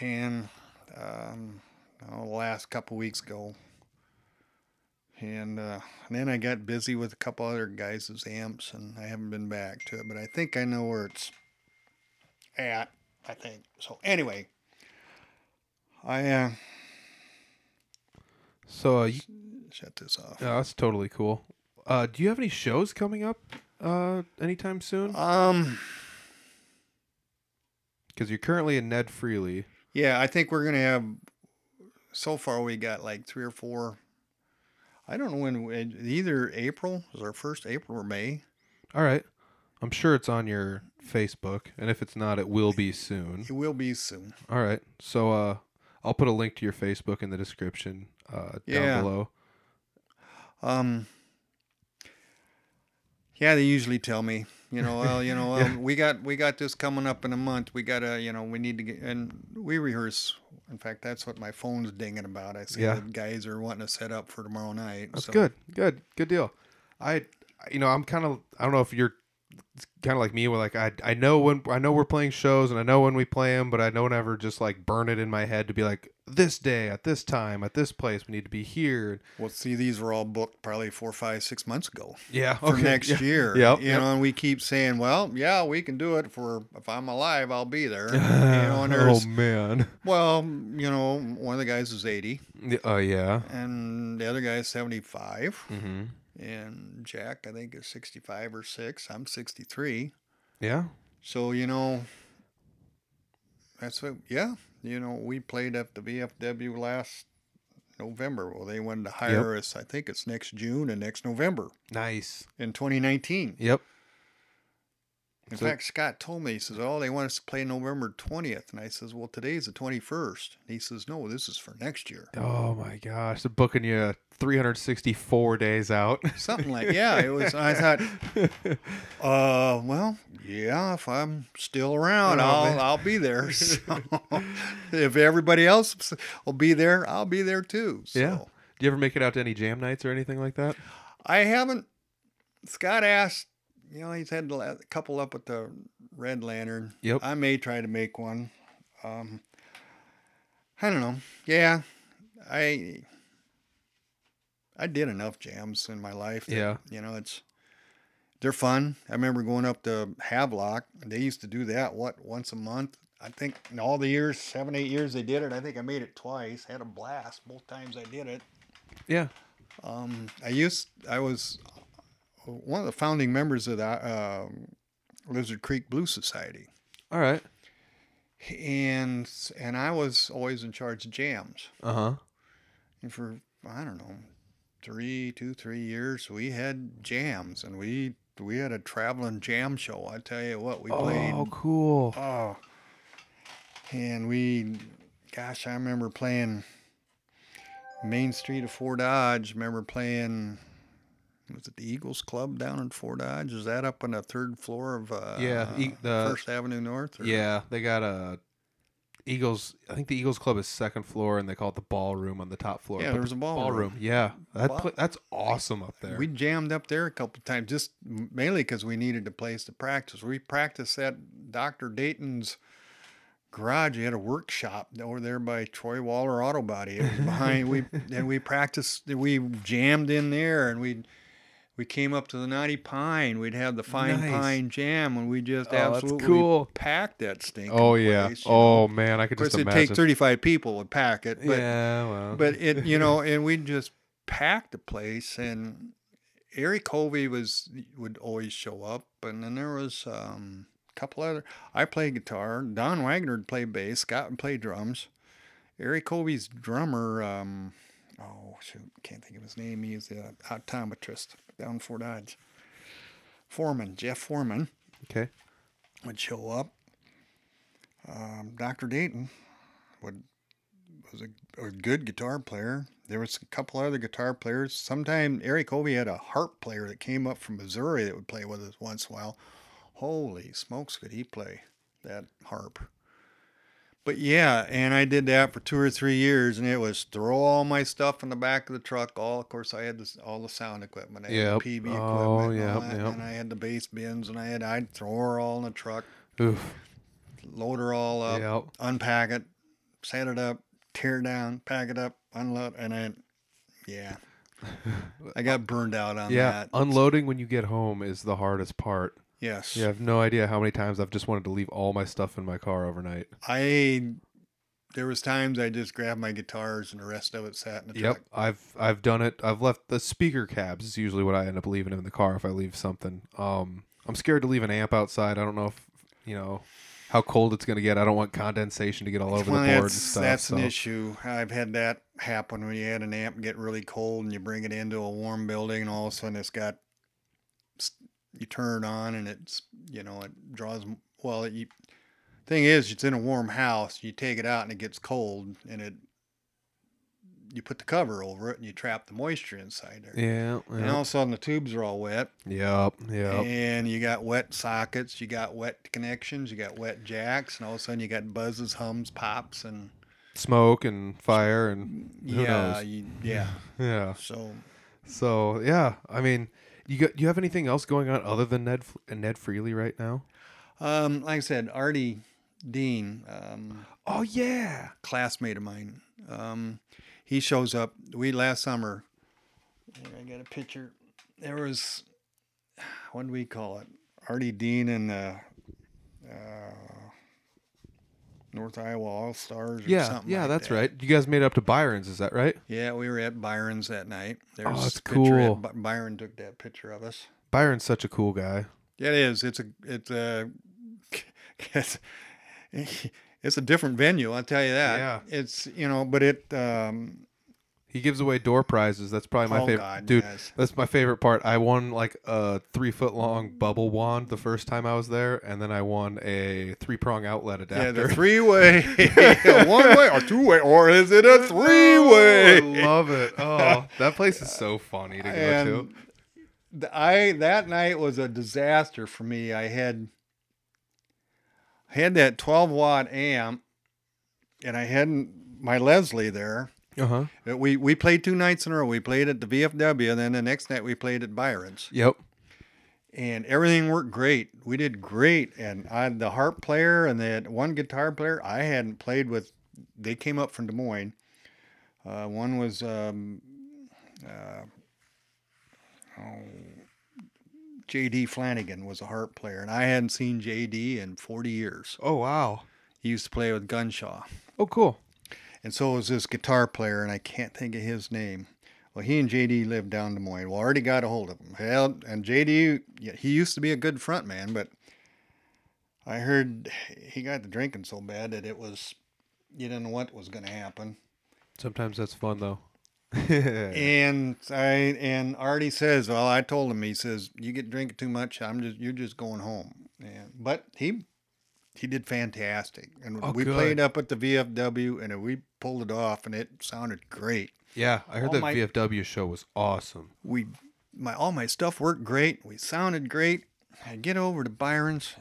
and um, oh, the last couple weeks ago. And, uh, and then I got busy with a couple other guys' amps, and I haven't been back to it. But I think I know where it's at. I think so. Anyway, I uh, So uh, you, shut this off. yeah, that's totally cool. Uh, do you have any shows coming up uh, anytime soon? Um, Because you're currently in Ned Freely. yeah, I think we're gonna have. So far, we got like three or four. I don't know when. Either April is our first April or May. All right. I'm sure it's on your Facebook, and if it's not, it will be soon. It will be soon. All right. So uh, I'll put a link to your Facebook in the description uh, Yeah. down below. Um. Yeah, they usually tell me, you know, well, you know, <laughs> well, we got we got this coming up in a month. We gotta, you know, we need to get and we rehearse. In fact, that's what my phone's dinging about. I see Yeah. the guys are wanting to set up for tomorrow night. That's so- good. Good. Good deal. I, you know, I'm kind of. I don't know if you're kind of like me. Where like I, I know when I know we're playing shows and I know when we play them, but I don't ever just like burn it in my head to be like this day at this time at this place we need to be here. Well, see, these were all booked probably four, five, six months ago Yeah. for okay, next yeah. year. yeah You yep. know, and we keep saying, well, yeah, we can do it for if I'm alive, I'll be there. <laughs> you know, oh man. well, you know, one of the guys is 80 Yeah, Oh yeah. and the other guy is 75. Mm-hmm. And Jack I think is 65 or 6. I'm 63. Yeah. So, you know that's what yeah, you know, we played at the VFW last November. Well, they wanted to hire us. I think it's next June and next November Nice. in 2019. Yep. In So- fact, Scott told me, he says, Oh, they want us to play November 20th. And I says, Well, today's the 21st. He says, No, this is for next year. Oh my gosh, they're booking you 364 days out. Something like, yeah, it was. I thought, <laughs> uh, well, yeah, if I'm still around, Oh, I'll man. I'll be there. <laughs> So, if everybody else will be there, I'll be there too. So. Yeah. Do you ever make it out to any jam nights or anything like that? I haven't. Scott asked, you know, he's had a couple up with the Red Lantern. Yep. I may try to make one. Um, I don't know. Yeah, I I did enough jams in my life. that, Yeah. You know, it's they're fun. I remember going up to Havelock. They used to do that what once a month. I think in all the years, seven, eight years they did it. I think I made it twice. Had a blast both times I did it. Yeah. Um, I used I was one of the founding members of the uh, Lizard Creek Blues Society, All right. and and I was always in charge of jams. Uh huh. And for I don't know, three, two, three years, we had jams, and we we had a traveling jam show. I tell you what, we played. Oh, cool. Oh, and we, gosh, I remember playing Main Street of Fort Dodge. Remember playing. Was it the Eagles Club down in Fort Dodge? Is that up on the third floor of uh, Yeah, e- the- First Avenue North? or- Yeah, they got a Eagles. I think the Eagles Club is second floor, and they call it the ballroom on the top floor. Yeah, But there was a ballroom. Yeah, that Wow. pla- that's awesome up there. We jammed up there a couple times, just mainly because we needed a place to practice. We practiced at Dr. Dayton's garage. He had a workshop over there by Troy Waller Auto Body. It was behind. we <laughs> and we practiced. We jammed in there, and we we came up to the Knotty Pine. We'd have the Fine Nice. Pine Jam, and we just Oh, absolutely cool. packed that stinking oh yeah. place, you know. Oh man, I could Of course, just it'd take 35 people to pack it, but yeah, well. but it you know <laughs> and we just packed the place and eric Covey was would always show up and then there was um, a couple other i played guitar don wagner played bass scott played drums eric Covey's drummer um, oh shoot can't think of his name he's the optometrist down in fort dodge foreman jeff foreman okay. would show up. Um, Dr. Dayton would was a, a good guitar player. There was a couple other guitar players. Sometime Eric Covey had a harp player that came up from Missouri that would play with us once in a while. Holy smokes, could he play that harp? But yeah, and I did that for two or three years, and it was throw all my stuff in the back of the truck. All, of course, I had this, all the sound equipment. I had Yep. the oh, PA equipment, Oh, and, all yep, that, yep. and I had the bass bins, and I had I'd throw her all in the truck Oof. load her all up, Yep. unpack it, set it up, tear down, pack it up, unload, and then, yeah, <laughs> I got burned out on Yeah. that. Unloading when you get home is the hardest part. Yes, You have no idea how many times I've just wanted to leave all my stuff in my car overnight. I. There was times I just grabbed my guitars and the rest of it sat in the Yep, truck. I've I've done it. I've left the speaker cabs is usually what I end up leaving in the car if I leave something. Um, I'm scared to leave an amp outside. I don't know if you know how cold it's gonna get. I don't want condensation to get all over well, the board and that's, stuff. that's an issue. I've had that happen when you had an amp get really cold and you bring it into a warm building and all of a sudden it's got you turn it on and it's you know it draws well you thing is it's in a warm house you take it out and it gets cold and it you put the cover over it and you trap the moisture inside there Yeah. and all of a sudden the tubes are all wet Yep. Yep. and you got wet sockets you got wet connections you got wet jacks and all of a sudden you got buzzes hums pops and Smoke and fire and who yeah knows? you, yeah <laughs> Yeah. so So yeah, I mean, you got you have anything else going on other than Ned Ned Freely right now? um like i said artie dean um Oh yeah. classmate of mine. Um, he shows up. We last summer. I got a picture. There was, what do we call it? Artie Dean and uh, uh, North Iowa All Stars. Yeah. something Yeah, like that's that. right. You guys made it up to Byron's, is that right? Yeah, we were at Byron's that night. There's Oh, that's cool. By- Byron took that picture of us. Byron's such a cool guy. Yeah, it is. It's a it's a <laughs> it's, it's a different venue. I'll tell you that. Yeah. It's you know, but it um, He gives away door prizes. That's probably my Oh, favorite, God, dude. yes. That's my favorite part. I won like a three foot long bubble wand the first time I was there, and then I won a three prong outlet adapter. Yeah, the three way, <laughs> one way or two way, or is it a three way? Oh, I love it. Oh, <laughs> that place is so funny to go to. And I that night was a disaster for me. I had had that 12 watt amp, and I hadn't my Leslie there. Uh huh. Uh, We we played two nights in a row. We played at the VFW, and then the next night we played at Byron's, Yep. and everything worked great. We did great, and I the harp player and that one guitar player I hadn't played with. They came up from Des Moines. Uh, one was um, uh, oh, J.D. Flanagan was a harp player, and I hadn't seen J.D. in 40 years. Oh wow. He used to play with Gunshaw. Oh cool. And so was this guitar player, and I can't think of his name. Well, he and JD lived down Des Moines. Well, already got a hold of him. Hell, and JD, yeah, he used to be a good front man, but I heard he got the drinking so bad that it was, you didn't know what was going to happen. Sometimes that's fun though. <laughs> And I and Artie says, well, I told him. He says, you get drinking too much. I'm just you're just going home. And but he he did fantastic, and Oh, we good. played up at the VFW, and we pulled it off, and it sounded great. Yeah, I heard All that my- VFW show was awesome. we my all my stuff worked great. We sounded great. I get over to Byron's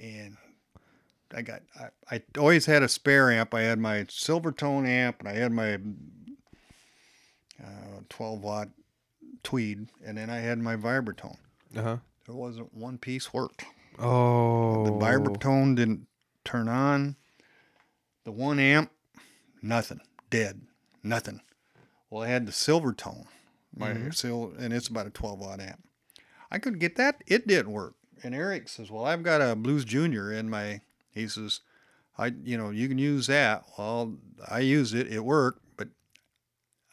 and I got I, I always had a spare amp. I had my Silvertone amp and I had my uh, 12 watt Tweed and then I had my Vibratone. Uh Uh-huh. huh. There wasn't one piece worked. Oh, The Vibratone didn't turn on. The one amp, nothing, dead, nothing. Well, I had the Silvertone, my mm-hmm. sil, and it's about a 12 watt amp. I couldn't get that; it didn't work. And Eric says, "Well, I've got a Blues Junior in my." He says, "I, you know, you can use that." Well, I used it; it worked, but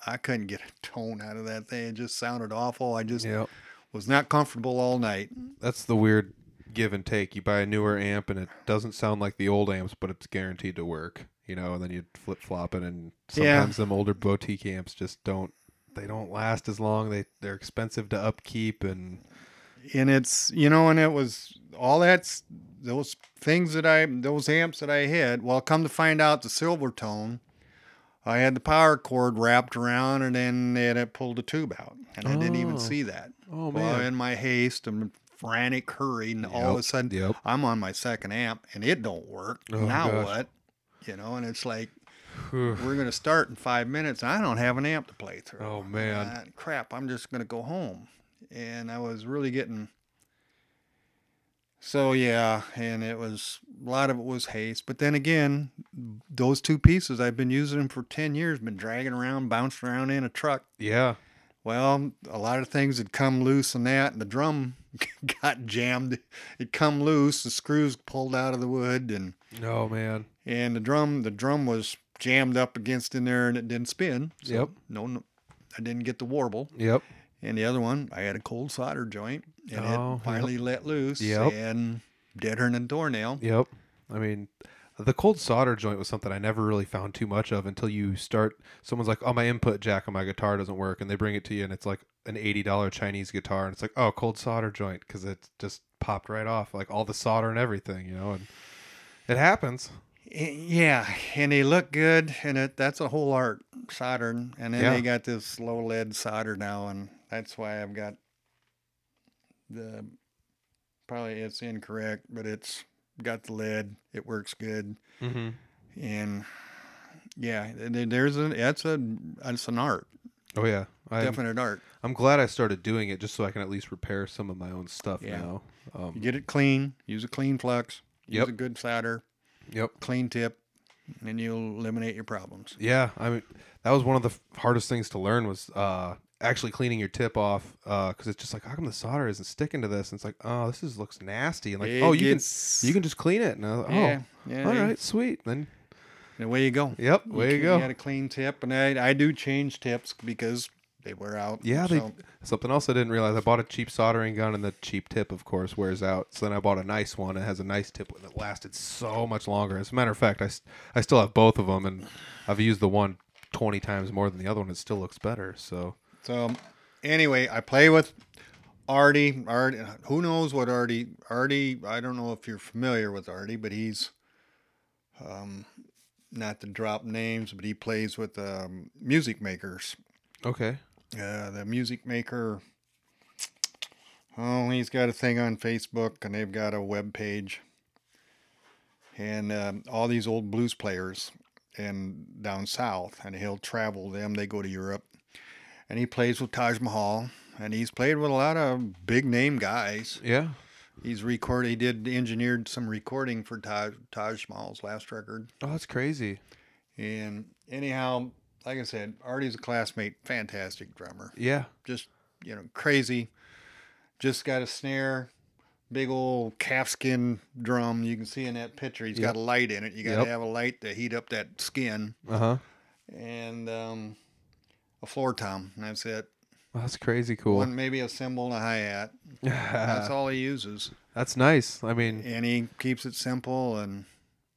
I couldn't get a <laughs> tone out of that thing. It just sounded awful. I just Yep. was not comfortable all night. That's the weird give and take. You buy a newer amp and it doesn't sound like the old amps, but it's guaranteed to work. You know, and then you flip flop it, and Yeah. sometimes them older boutique amps just don't. They don't last as long. They they're expensive to upkeep, and and it's you know and it was all that's those things that i those amps that i had well come to find out the silvertone i had the power cord wrapped around and then it pulled the tube out and i didn't Oh. even see that Oh well man. in my haste and frantic hurry and all of a sudden yep. i'm on my second amp and it don't work. Oh, now gosh. what? You know and it's like we're going to start in five minutes and i don't have an amp to play through. Oh, man. Ah, crap i'm just going to go home. And i was really getting so yeah and it was a lot of it was haste. But then again those two pieces i've been using them for 10 years been dragging around bouncing around in a truck. Yeah, well a lot of things had come loose and that and the drum <laughs> got jammed it come loose the screws pulled out of the wood and oh man. and the drum the drum was jammed up against in there and it didn't spin. So Yep. No, no, I didn't get the warble. Yep. And the other one, I had a cold solder joint, and Oh, it finally let loose. Yep. And deader than a doornail. Yep. I mean, the cold solder joint was something I never really found too much of until you start. Someone's like, "Oh, my input jack on my guitar doesn't work," and they bring it to you, and it's like an eighty dollar Chinese guitar, and it's like, "Oh, cold solder joint," because it just popped right off, like all the solder and everything, you know. And it happens. Yeah, and they look good, and it that's a whole art soldering. And then Yeah. they got this low lead solder now, and that's why I've got the probably it's incorrect, but it's got the lid. It works good. Mm-hmm. and yeah, there's an that's a it's an art, Oh yeah, I'm, definite art. I'm glad I started doing it just so I can at least repair some of my own stuff Yeah. now. Um, get it clean, use a clean flux, use Yep. a good solder, yep. clean tip, and you'll eliminate your problems. Yeah, I mean that was one of the hardest things to learn was uh, actually cleaning your tip off uh, because it's just like how come the solder isn't sticking to this? And it's like oh this is looks nasty and like It oh you gets- can you can just clean it. And I was like, Yeah, oh yeah, all right sweet then And away you go. yep way you go. You go got a clean tip, and I I do change tips because they wear out. yeah they so- something else I didn't realize I bought a cheap soldering gun and the cheap tip of course wears out. So then I bought a nice one. It has a nice tip and it lasted so much longer. As a matter of fact, I, s- I still have both of them and I've used the one 20 times more than the other one. It still looks better. So So anyway, I play with Artie. Artie, who knows what Artie? Artie, I don't know if you're familiar with Artie, but he's um, not to drop names, but he plays with um, music makers. okay. Uh, the music maker. Oh, he's got a thing on Facebook, and they've got a web page, and um, all these old blues players, and down south, and he'll travel them. They go to Europe, and he plays with Taj Mahal, and he's played with a lot of big name guys. Yeah. He's recorded. He did engineered some recording for Taj, Taj Mahal's last record. Oh, that's crazy. And anyhow, like I said, Artie's a classmate, fantastic drummer Yeah. just you know crazy. Just got a snare, big old calfskin drum. You can see in that picture, he's got a light in it. You got to Yep. have a light to heat up that skin. Uh huh. And um, a floor tom, and that's it. That's crazy cool. One, maybe a cymbal and a hi hat. That's <laughs> all he uses, That's nice. I mean, and he keeps it simple. And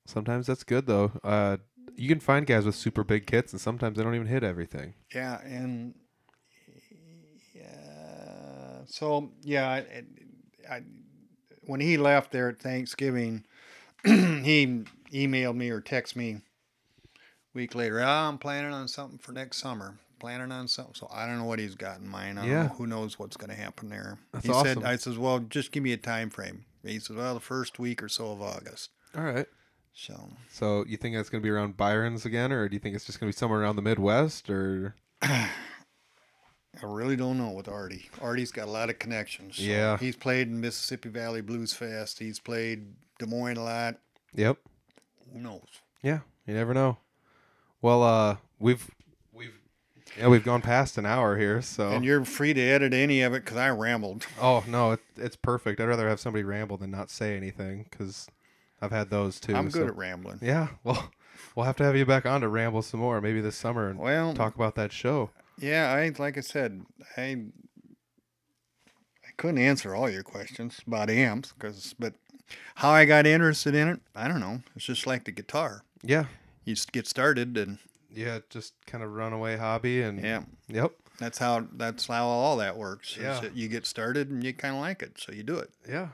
sometimes that's good though. Uh, you can find guys with super big kits, and sometimes they don't even hit everything. yeah, and yeah. So yeah, I, I, when he left there at Thanksgiving, <clears throat> he emailed me or texted me. a Week later, oh, I'm planning on something for next summer. Planning on something, so I don't know what he's got in mind. I don't Yeah. know. Who knows what's going to happen there? That's he awesome. said, "I says, well, just give me a time frame." He says, "Well, the first week or so of August." All right. So So you think that's going to be around Byron's again, or do you think it's just going to be somewhere around the Midwest, or I really don't know with Artie. Artie's got a lot of connections. so Yeah. he's played in Mississippi Valley Blues Fest. He's played Des Moines a lot. Yep. Who knows? Yeah, you never know. Well, uh, we've yeah we've gone past an hour here, so And you're free to edit any of it because I rambled. <laughs> oh no, it, it's perfect. I'd rather have somebody ramble than not say anything because I've had those too. I'm good so- at rambling. Yeah, well, <laughs> we'll have to have you back on to ramble some more, maybe this summer, and Well, talk about that show. yeah, I like I said, I I couldn't answer all your questions about amps because, but how I got interested in it, I don't know. It's just like the guitar. Yeah, You just get started, and yeah, just kind of runaway hobby, and yeah, yep, that's how that's how all that works. Yeah. you get started and you kind of like it, so you do it. yeah.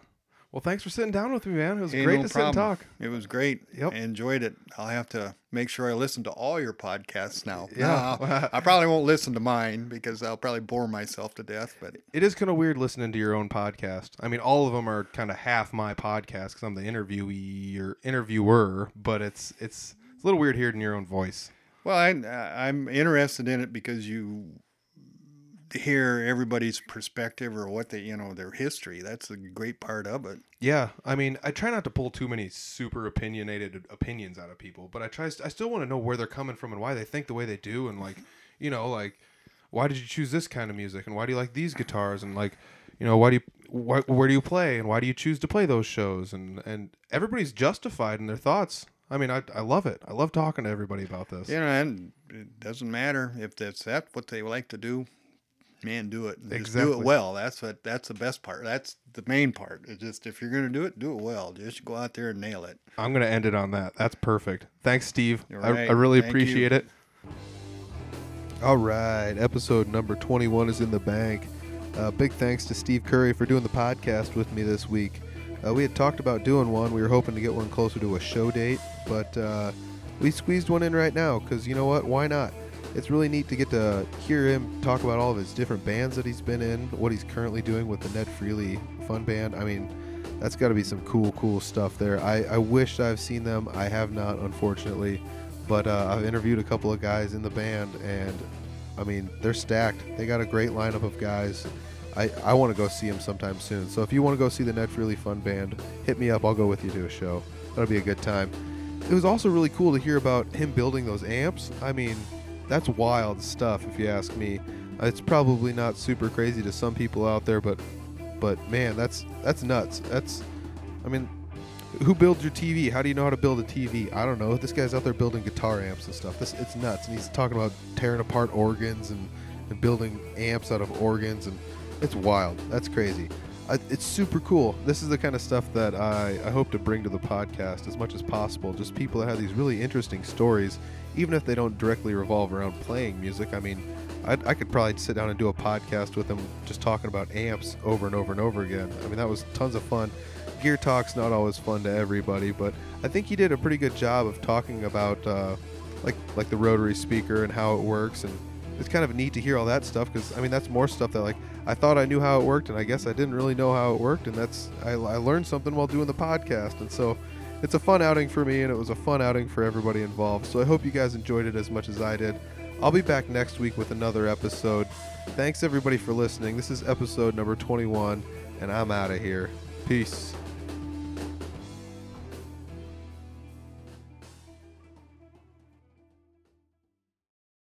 Well, thanks for sitting down with me, man. It was Hey, great no to sit and talk. It was great. Yep. I enjoyed it. I'll have to make sure I listen to all your podcasts now. Yeah. No, <laughs> I probably won't listen to mine because I'll probably bore myself to death. But It is kind of weird listening to your own podcast. I mean, all of them are kind of half my podcast because I'm the interviewee or interviewer, but it's it's it's a little weird hearing your own voice. Well, I, uh, I'm interested in it because you hear everybody's perspective or what they, you know, their history. That's a great part of it. Yeah, I mean, I try not to pull too many super opinionated opinions out of people, but I try. I still want to know where they're coming from and why they think the way they do, and like, you know, like, why did you choose this kind of music, and why do you like these guitars, and like, you know, why do you, why, where do you play, and why do you choose to play those shows, and and everybody's justified in their thoughts. I mean, I I love it. I love talking to everybody about this. Yeah, and it doesn't matter if that's that what they like to do. Man, do it. Just do Exactly. it well. That's what. That's the best part. That's the main part. It's just if you're gonna do it, do it well. Just go out there and nail it. I'm gonna end it on that. That's perfect. Thanks, Steve. You're I. I really Thank you. appreciate it. All right, episode number 21 is in the bank. Uh, big thanks to Steve Curry for doing the podcast with me this week. Uh, we had talked about doing one. We were hoping to get one closer to a show date, but uh, we squeezed one in right now because you know what? Why not? It's really neat to get to hear him talk about all of his different bands that he's been in, what he's currently doing with the Ned Freely Fun Band. I mean, that's got to be some cool, cool stuff there. I, I wish I've seen them. I have not, unfortunately. But uh, I've interviewed a couple of guys in the band, and I mean, they're stacked. They got a great lineup of guys. I, I want to go see them sometime soon. So if you want to go see the Ned Freely Fun Band, hit me up. I'll go with you to a show. That'll be a good time. It was also really cool to hear about him building those amps. I mean, that's wild stuff if you ask me. Uh, It's probably not super crazy to some people out there, but but man, that's that's nuts. That's I mean, who builds your TV? How do you know how to build a TV? I don't know. This guy's out there building guitar amps and stuff. This it's nuts. And he's talking about tearing apart organs and, and building amps out of organs and it's wild. That's crazy. It's super cool. This is the kind of stuff that I, I hope to bring to the podcast as much as possible. Just people that have these really interesting stories, even if they don't directly revolve around playing music. I mean, I, I could probably sit down and do a podcast with them just talking about amps over and over and over again. I mean, that was tons of fun. Gear Talk's not always fun to everybody, but I think he did a pretty good job of talking about uh, like like the rotary speaker and how it works, and it's kind of neat to hear all that stuff because I mean that's more stuff that like I thought I knew how it worked, and I guess I didn't really know how it worked, and that's I, I learned something while doing the podcast, and so it's a fun outing for me, and it was a fun outing for everybody involved. So I hope you guys enjoyed it as much as I did. I'll be back next week with another episode. Thanks everybody for listening. This is episode number 21, and I'm out of here. Peace.